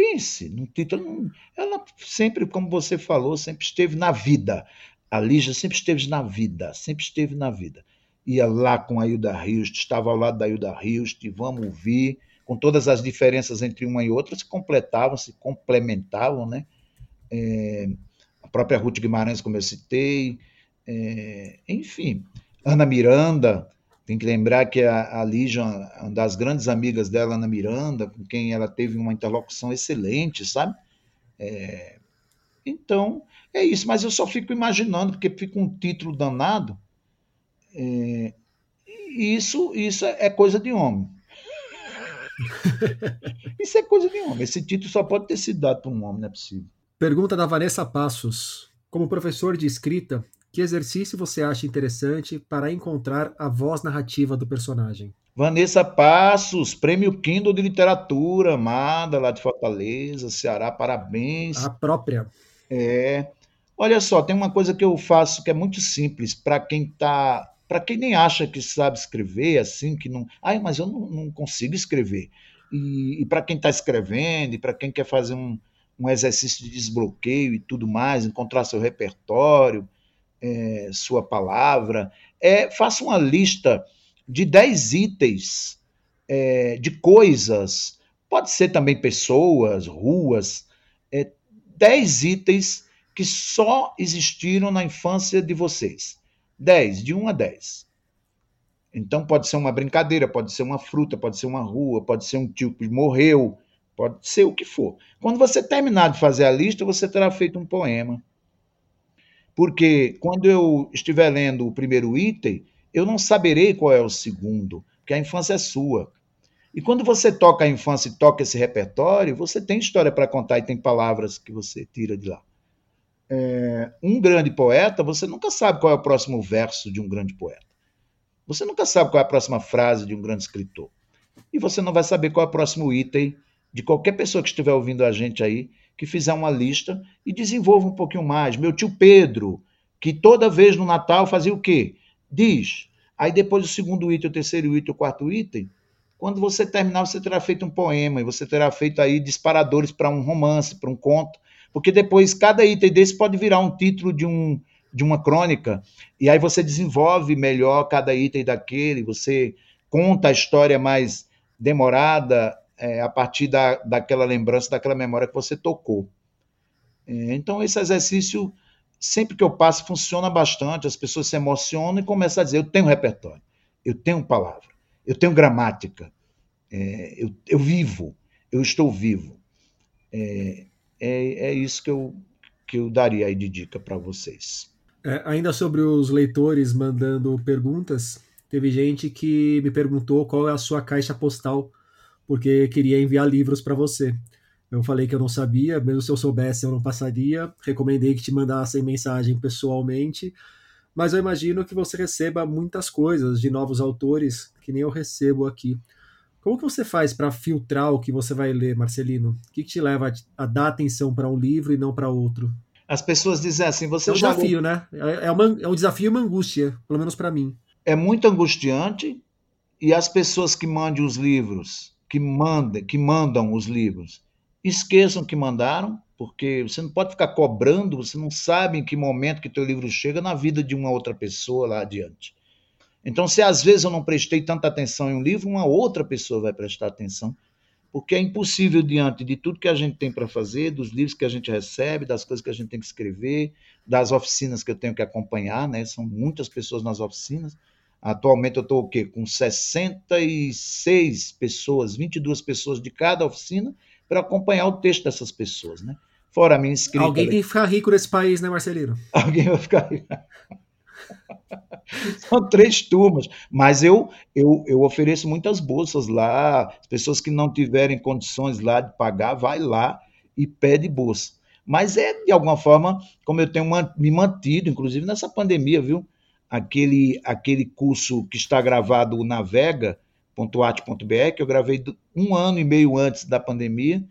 Pense no título. Ela sempre, como você falou, sempre esteve na vida. A Lígia sempre esteve na vida, sempre esteve na vida. Ia lá com a Hilda Rios, estava ao lado da Hilda Rios, vamos ouvir, com todas as diferenças entre uma e outra, se completavam, se complementavam, né? É, a própria Ruth Guimarães, como eu citei, é, enfim, Ana Miranda, tem que lembrar que a, a Lígia, uma das grandes amigas dela, Ana Miranda, com quem ela teve uma interlocução excelente, sabe? É, então, é isso, mas eu só fico imaginando, porque fica um título danado. É, isso, isso é coisa de homem. isso é coisa de homem. Esse título só pode ter sido dado para um homem, não é possível. Pergunta da Vanessa Passos. Como professor de escrita, Que exercício você acha interessante para encontrar a voz narrativa do personagem? Vanessa Passos, Prêmio Kindle de Literatura, amada lá de Fortaleza, Ceará, parabéns. A própria. É. Olha só, tem uma coisa que eu faço que é muito simples para quem tá, para quem nem acha que sabe escrever, assim, que não, ai, mas eu não, não consigo escrever. E, e para quem está escrevendo, e para quem quer fazer um, um exercício de desbloqueio e tudo mais, encontrar seu repertório, é, sua palavra, é, faça uma lista de 10 itens é, de coisas, pode ser também pessoas, ruas, é, 10 itens que só existiram na infância de vocês. 10, de 1 a 10. Então pode ser uma brincadeira, pode ser uma fruta, pode ser uma rua, pode ser um tio que morreu, pode ser o que for. Quando você terminar de fazer a lista, você terá feito um poema. Porque quando eu estiver lendo o primeiro item, eu não saberei qual é o segundo, porque a infância é sua. E quando você toca a infância e toca esse repertório, você tem história para contar e tem palavras que você tira de lá. É, um grande poeta, você nunca sabe qual é o próximo verso de um grande poeta. Você nunca sabe qual é a próxima frase de um grande escritor. E você não vai saber qual é o próximo item de qualquer pessoa que estiver ouvindo a gente aí, que fizer uma lista e desenvolva um pouquinho mais. Meu tio Pedro, que toda vez no Natal fazia o quê? diz. Aí depois o segundo item, o terceiro item, o quarto item, quando você terminar, você terá feito um poema, e você terá feito aí disparadores para um romance, para um conto, porque depois cada item desse pode virar um título de, um, de uma crônica, e aí você desenvolve melhor cada item daquele, você conta a história mais demorada é, a partir da, daquela lembrança, daquela memória que você tocou. É, então, esse exercício sempre que eu passo, funciona bastante, as pessoas se emocionam e começam a dizer: eu tenho repertório, eu tenho palavra, eu tenho gramática, é, eu, eu, vivo, eu estou vivo. É, é, é, isso que eu, que eu daria aí de dica para vocês. É, ainda sobre os leitores mandando perguntas, teve gente que me perguntou qual é a sua caixa postal, porque queria enviar livros para você. Eu falei que eu não sabia, mesmo se eu soubesse eu não passaria. Recomendei que te mandassem mensagem pessoalmente. Mas eu imagino que você receba muitas coisas de novos autores que nem eu recebo aqui. Como que você faz para filtrar o que você vai ler, Marcelino? O que, que te leva a, dar atenção para um livro e não para outro? As pessoas dizem assim, você é um já desafio, né? É, é, uma, é um desafio e uma angústia, pelo menos para mim. É muito angustiante e as pessoas que mandam os livros, que mandam, que mandam os livros, esqueçam que mandaram, porque você não pode ficar cobrando, você não sabe em que momento que teu livro chega na vida de uma outra pessoa lá adiante. Então, se às vezes eu não prestei tanta atenção em um livro, uma outra pessoa vai prestar atenção, porque é impossível diante de tudo que a gente tem para fazer, dos livros que a gente recebe, das coisas que a gente tem que escrever, das oficinas que eu tenho que acompanhar, né? São muitas pessoas nas oficinas. Atualmente eu estou o quê? Com 66 pessoas, 22 pessoas de cada oficina, para acompanhar o texto dessas pessoas, né? Fora a minha inscrita. Alguém tem que ficar rico nesse país, né, Marcelino? Alguém vai ficar rico. São três turmas, mas eu, eu, eu ofereço muitas bolsas lá. As pessoas que não tiverem condições lá de pagar, vai lá e pede bolsa. Mas é, de alguma forma, como eu tenho me mantido, inclusive nessa pandemia, viu? Aquele, aquele curso que está gravado na Vega, .art.br, que eu gravei um ano e meio antes da pandemia,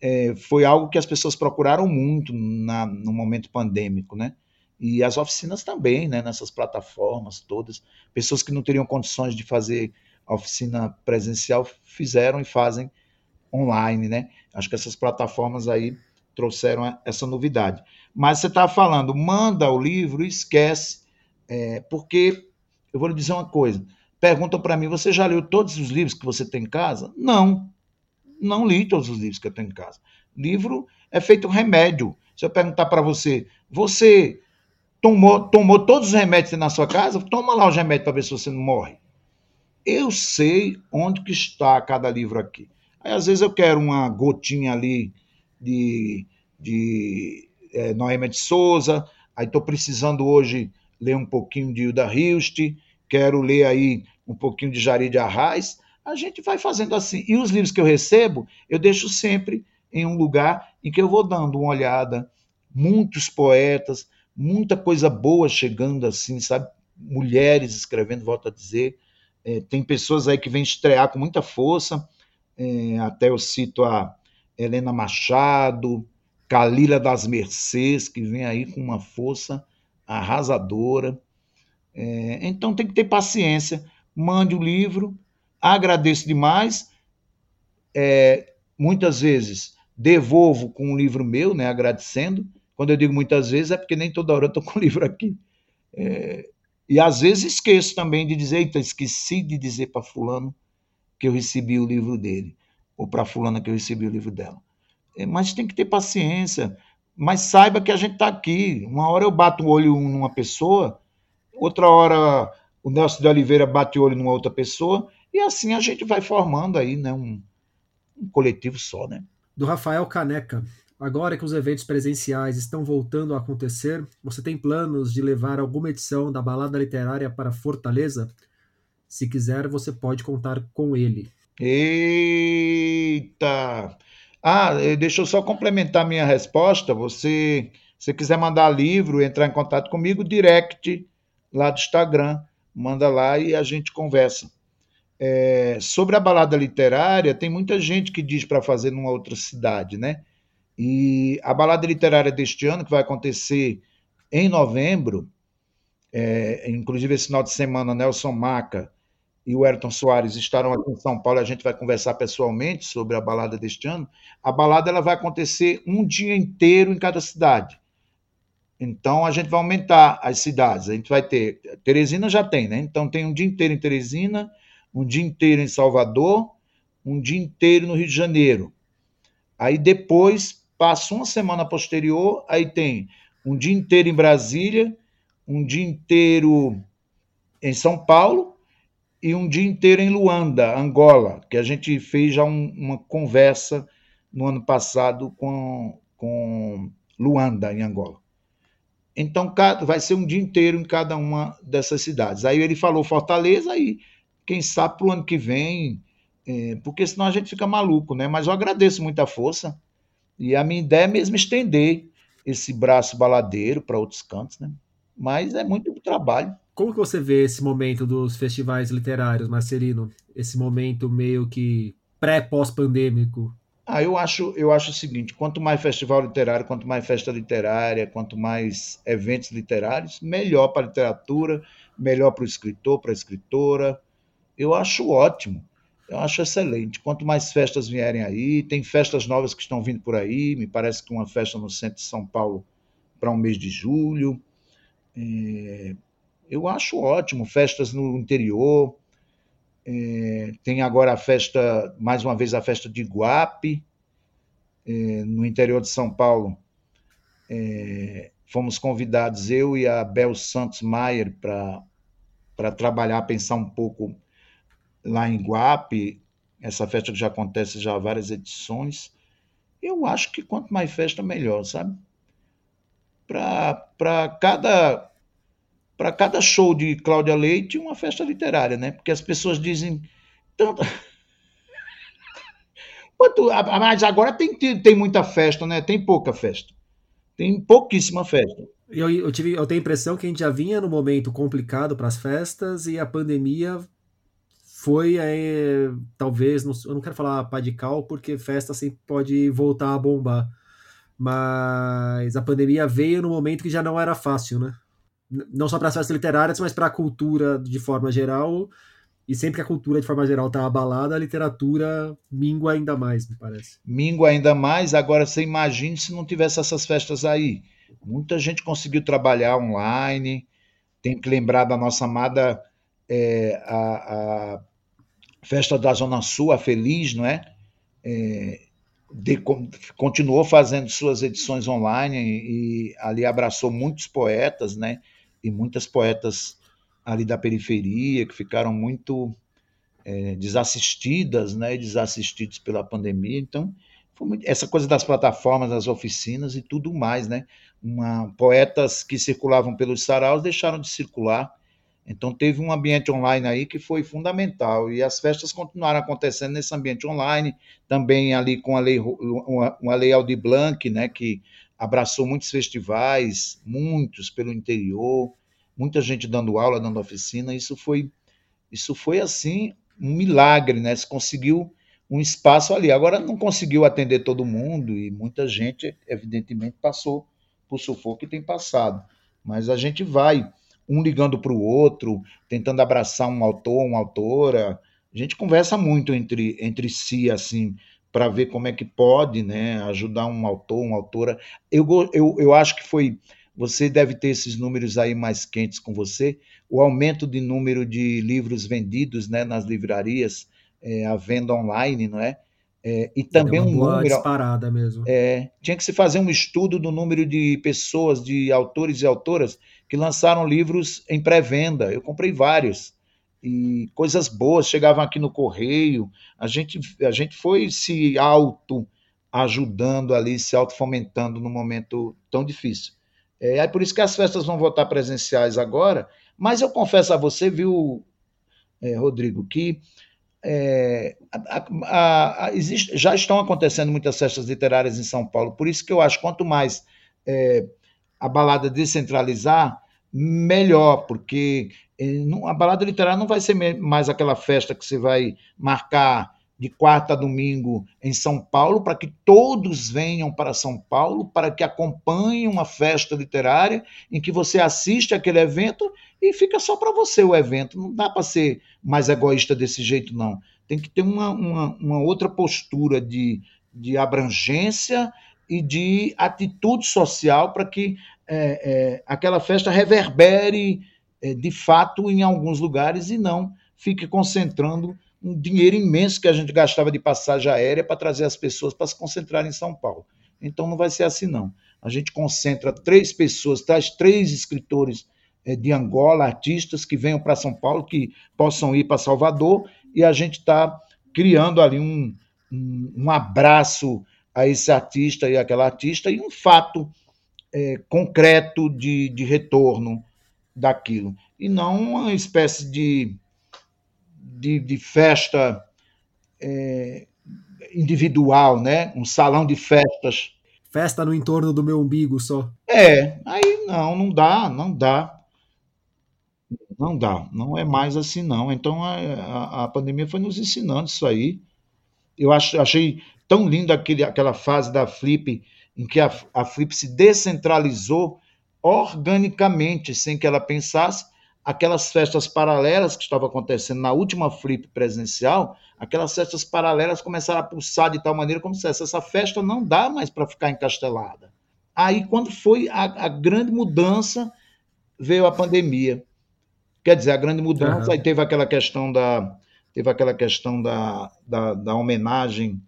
é, foi algo que as pessoas procuraram muito na, no momento pandêmico, né? E as oficinas também, né? Nessas plataformas todas, pessoas que não teriam condições de fazer oficina presencial fizeram e fazem online, né? Acho que essas plataformas aí trouxeram essa novidade. Mas você estava falando, manda o livro esquece, é, porque eu vou lhe dizer uma coisa: perguntam para mim: você já leu todos os livros que você tem em casa? Não, não li todos os livros que eu tenho em casa. Livro é feito remédio. Se eu perguntar para você, você tomou, tomou todos os remédios na sua casa? Toma lá os remédios para ver se você não morre. Eu sei onde que está cada livro aqui. Aí, às vezes, eu quero uma gotinha ali de, de é, Noêmia de Souza, aí estou precisando hoje ler um pouquinho de Hilda Hilst, quero ler aí um pouquinho de Jari de Arraes, a gente vai fazendo assim. E os livros que eu recebo, eu deixo sempre em um lugar em que eu vou dando uma olhada. Muitos poetas, muita coisa boa chegando assim, sabe? Mulheres escrevendo, volto a dizer. É, tem pessoas aí que vêm estrear com muita força. É, até eu cito a Helena Machado, Calila das Mercês, que vem aí com uma força arrasadora. É, então tem que ter paciência. Mande o livro, agradeço demais. É, muitas vezes devolvo com um livro meu, né, agradecendo. Quando eu digo muitas vezes, é porque nem toda hora eu estou com o livro aqui. É, e às vezes esqueço também de dizer, eita, esqueci de dizer para fulano que eu recebi o livro dele, ou para fulana que eu recebi o livro dela. É, mas tem que ter paciência. Mas saiba que a gente está aqui. Uma hora eu bato o olho numa pessoa, outra hora o Nelson de Oliveira bate o olho numa outra pessoa, e assim a gente vai formando aí né, um, um coletivo só. Né? Do Rafael Caneca. Agora que os eventos presenciais estão voltando a acontecer, você tem planos de levar alguma edição da Balada Literária para Fortaleza? Se quiser, você pode contar com ele. Eita! Ah, eh, deixa eu só complementar minha resposta. Você, se quiser mandar livro, entrar em contato comigo, direct lá do Instagram, manda lá e a gente conversa. É, sobre a balada literária, tem muita gente que diz para fazer numa outra cidade, né? E a balada literária deste ano, que vai acontecer em novembro, é, inclusive esse final de semana, Nelson Maca e o Ayrton Soares estarão aqui em São Paulo, a gente vai conversar pessoalmente sobre a balada deste ano. A balada ela vai acontecer um dia inteiro em cada cidade. Então a gente vai aumentar as cidades. A gente vai ter. Teresina já tem, né? Então tem um dia inteiro em Teresina, um dia inteiro em Salvador, um dia inteiro no Rio de Janeiro. Aí depois passa uma semana posterior, aí tem um dia inteiro em Brasília, um dia inteiro em São Paulo e um dia inteiro em Luanda, Angola, que a gente fez já um, uma conversa no ano passado com, com Luanda, em Angola. Então, vai ser um dia inteiro em cada uma dessas cidades. Aí ele falou Fortaleza, aí quem sabe para o ano que vem, é, porque senão a gente fica maluco, né? Mas eu agradeço muita força e a minha ideia é mesmo estender esse braço baladeiro para outros cantos, né? Mas é muito trabalho. Como que você vê esse momento dos festivais literários, Marcelino? Esse momento meio que pré-pós-pandêmico? Ah, eu acho, eu acho o seguinte: quanto mais festival literário, quanto mais festa literária, quanto mais eventos literários, melhor para a literatura, melhor para o escritor, para a escritora. Eu acho ótimo. Eu acho excelente. Quanto mais festas vierem aí, tem festas novas que estão vindo por aí. Me parece que uma festa no centro de São Paulo para um mês de julho. É, eu acho ótimo. Festas no interior. É, tem agora a festa, mais uma vez, a festa de Guape, é, no interior de São Paulo. É, fomos convidados, eu e a Bel Santos Maier, para trabalhar, pensar um pouco lá em Guape, essa festa que já acontece já há várias edições. Eu acho que quanto mais festa, melhor, sabe? Para cada para cada show de Cláudia Leite, uma festa literária, né? Porque as pessoas dizem tanto mas agora tem, tem muita festa, né? Tem pouca festa. Tem pouquíssima festa. Eu, eu, tive, eu tenho a impressão que a gente já vinha no momento complicado para as festas e a pandemia foi é, talvez, não, eu não quero falar pá de cal, porque festa sempre pode voltar a bombar. Mas a pandemia veio no momento que já não era fácil, né? Não só para as festas literárias, mas para a cultura de forma geral. E sempre que a cultura de forma geral está abalada, a literatura mingua ainda mais, me parece. Mingua ainda mais. Agora você imagine se não tivesse essas festas aí. Muita gente conseguiu trabalhar online. Tem que lembrar da nossa amada é, a, a Festa da Zona Sul, a Feliz, não é? é de, continuou fazendo suas edições online e ali abraçou muitos poetas, né? E muitas poetas ali da periferia que ficaram muito é, desassistidas, né? Desassistidos pela pandemia. Então, muito, essa coisa das plataformas, das oficinas e tudo mais, né? Uma, poetas que circulavam pelos saraus deixaram de circular então teve um ambiente online aí que foi fundamental e as festas continuaram acontecendo nesse ambiente online, também ali com a lei uma, uma lei Aldir Blanc, né, que abraçou muitos festivais, muitos pelo interior, muita gente dando aula, dando oficina. Isso foi, isso foi assim um milagre, né? Se conseguiu um espaço ali. Agora não conseguiu atender todo mundo e muita gente, evidentemente, passou por sufoco que tem passado. Mas a gente vai, um ligando para o outro, tentando abraçar um autor, uma autora. A gente conversa muito entre, entre si, assim, para ver como é que pode né, ajudar um autor, uma autora. Eu, eu, eu acho que foi. Você deve ter esses números aí mais quentes com você. O aumento de número de livros vendidos né, nas livrarias, é, a venda online, não é? É, e também um número. disparada mesmo. É, tinha que se fazer um estudo do número de pessoas, de autores e autoras que lançaram livros em pré-venda. Eu comprei vários e coisas boas chegavam aqui no correio. A gente, a gente foi se auto ajudando ali, se auto fomentando num momento tão difícil. É, é por isso que as festas vão voltar presenciais agora. Mas eu confesso a você, viu, é, Rodrigo, que é, a, a, a, existe, já estão acontecendo muitas festas literárias em São Paulo. Por isso que eu acho quanto mais é, a balada descentralizar, melhor, porque a balada literária não vai ser mais aquela festa que você vai marcar de quarta a domingo em São Paulo, para que todos venham para São Paulo, para que acompanhem uma festa literária em que você assiste aquele evento e fica só para você o evento. Não dá para ser mais egoísta desse jeito, não. Tem que ter uma, uma, uma outra postura de, de abrangência e de atitude social para que é, é, aquela festa reverbere é, de fato em alguns lugares e não fique concentrando um dinheiro imenso que a gente gastava de passagem aérea para trazer as pessoas para se concentrar em São Paulo. Então não vai ser assim, não. A gente concentra três pessoas, traz três escritores é, de Angola, artistas que venham para São Paulo, que possam ir para Salvador, e a gente está criando ali um, um, um, abraço a esse artista e aquela artista e um fato é, concreto de, de retorno daquilo, e não uma espécie de, de, de festa é, individual, né? um salão de festas. Festa no entorno do meu umbigo só. É, aí não, não dá, não dá. Não dá, não é mais assim não. Então a, a, a pandemia foi nos ensinando isso aí. Eu ach, achei tão lindo aquele, aquela fase da Flip, em que a, a Flip se descentralizou organicamente, sem que ela pensasse, aquelas festas paralelas que estavam acontecendo na última flip presencial, aquelas festas paralelas começaram a pulsar de tal maneira como se essa festa não dá mais para ficar encastelada. Aí, quando foi a, a, grande mudança, veio a pandemia. Quer dizer, a grande mudança, uhum. aí teve aquela questão da teve aquela questão da, da, da homenagem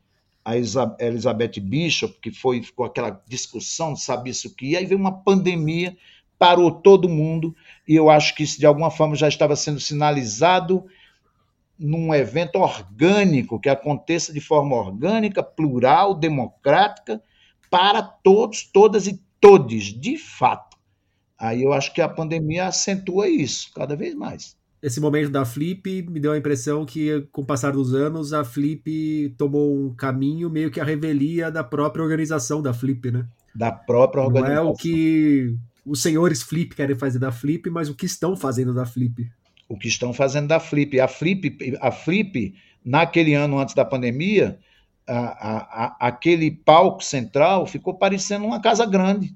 a Elizabeth Bishop, que foi ficou aquela discussão, sabia isso que aí veio uma pandemia, parou todo mundo, e eu acho que isso de alguma forma já estava sendo sinalizado num evento orgânico, que aconteça de forma orgânica, plural, democrática, para todos, todas e todes, de fato. Aí eu acho que a pandemia acentua isso cada vez mais esse momento da Flip me deu a impressão que, com o passar dos anos, a Flip tomou um caminho meio que a revelia da própria organização da Flip, né? Da própria organização. Não é o que os senhores Flip querem fazer da Flip, mas o que estão fazendo da Flip. O que estão fazendo da Flip. A Flip, a Flip naquele ano antes da pandemia, a, a, a, aquele palco central ficou parecendo uma casa grande.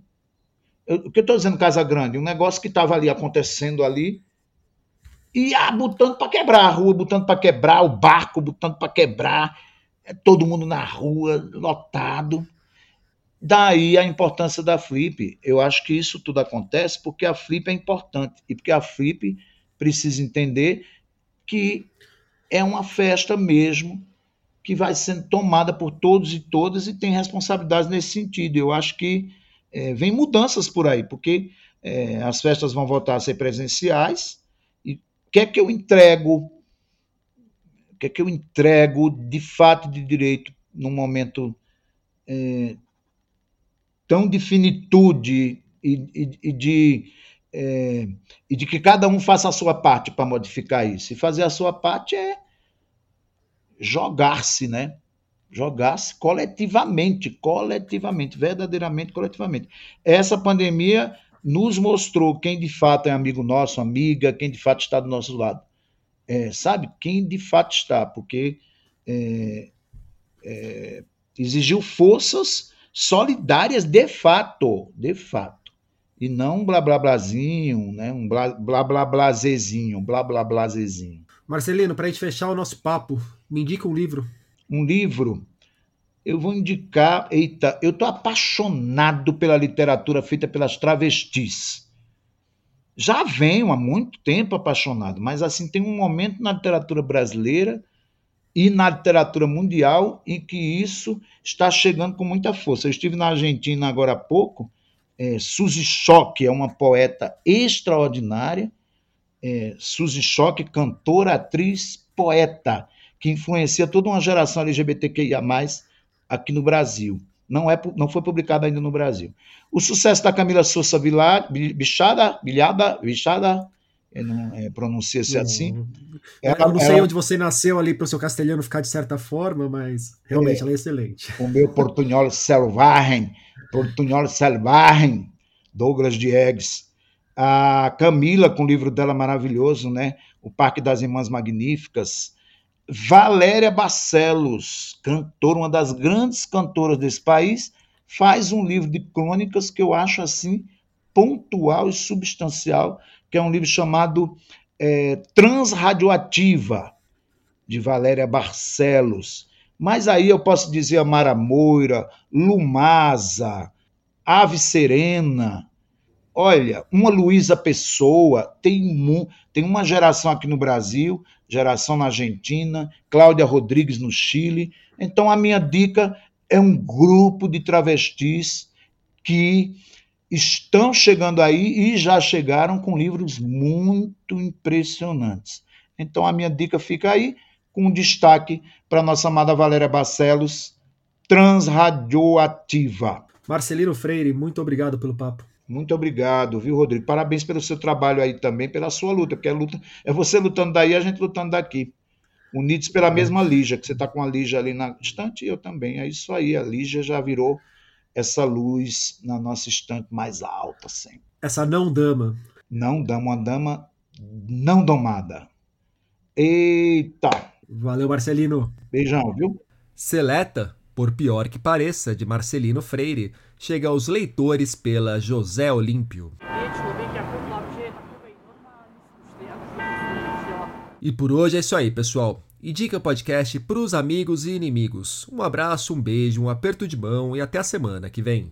Eu, o que eu estou dizendo casa grande? Um negócio que estava ali acontecendo ali, e ah, botando para quebrar a rua, botando para quebrar o barco, botando para quebrar, é, todo mundo na rua, lotado. Daí a importância da Flip. Eu acho que isso tudo acontece porque a Flip é importante e porque a Flip precisa entender que é uma festa mesmo que vai sendo tomada por todos e todas e tem responsabilidades nesse sentido. Eu acho que é, vem mudanças por aí, porque é, as festas vão voltar a ser presenciais que é que eu entrego? O que é que eu entrego de fato de direito num momento é, tão de finitude e, e, e de, é, e de que cada um faça a sua parte para modificar isso? E fazer a sua parte é jogar-se, né? jogasse coletivamente, coletivamente, verdadeiramente coletivamente. Essa pandemia nos mostrou quem de fato é amigo nosso, amiga, quem de fato está do nosso lado. É, sabe? Quem de fato está, porque é, é, exigiu forças solidárias de fato, de fato. E não um blá blá blázinho, né? um blá blá blá blázezinho, blá blá blázezinho. Marcelino, para a gente fechar o nosso papo, me indica um livro. Um livro eu vou indicar. Eita, eu estou apaixonado pela literatura feita pelas travestis. Já venho há muito tempo apaixonado, mas assim tem um momento na literatura brasileira e na literatura mundial em que isso está chegando com muita força. Eu estive na Argentina agora há pouco. É, Suzy Schock é uma poeta extraordinária. É, Suzy Schock, cantora, atriz, poeta, que influencia toda uma geração LGBTQIA+, aqui no Brasil. Não, é, não foi publicado ainda no Brasil. O sucesso da Camila Souza Bichada, Bilhada, Bichada, não é, pronuncia-se assim. Ela, eu não sei ela, onde você nasceu ali para o seu castelhano ficar de certa forma, mas realmente é, ela é excelente. O meu portunhol selvagem, portunhol selvagem, Douglas Diegues. A Camila, com o livro dela maravilhoso, né? O Parque das Irmãs Magníficas. Valéria Barcelos, cantora, uma das grandes cantoras desse país, faz um livro de crônicas que eu acho assim pontual e substancial, que é um livro chamado é, Transradioativa, de Valéria Barcelos. Mas aí eu posso dizer a Mara Moira, Lumasa, Ave Serena. Olha, uma Luísa Pessoa, tem, tem uma geração aqui no Brasil geração na Argentina, Cláudia Rodrigues no Chile. Então, a minha dica é um grupo de travestis que estão chegando aí e já chegaram com livros muito impressionantes. Então, a minha dica fica aí, com destaque para a nossa amada Valéria Barcelos, Transradioativa. Marcelino Freire, muito obrigado pelo papo. Muito obrigado, viu, Rodrigo? Parabéns pelo seu trabalho aí também, pela sua luta, porque é, luta, é você lutando daí, a gente lutando daqui. Unidos pela é. mesma Lígia, que você está com a Lígia ali na estante e eu também. É isso aí, a Lígia já virou essa luz na nossa estante mais alta sempre. Essa não dama. Não dama, uma dama não domada. Eita! Valeu, Marcelino. Beijão, viu? Seleta, por pior que pareça, de Marcelino Freire chega aos leitores pela José Olímpio. E por hoje é isso aí, pessoal. Indica o podcast para os amigos e inimigos. Um abraço, um beijo, um aperto de mão e até a semana que vem.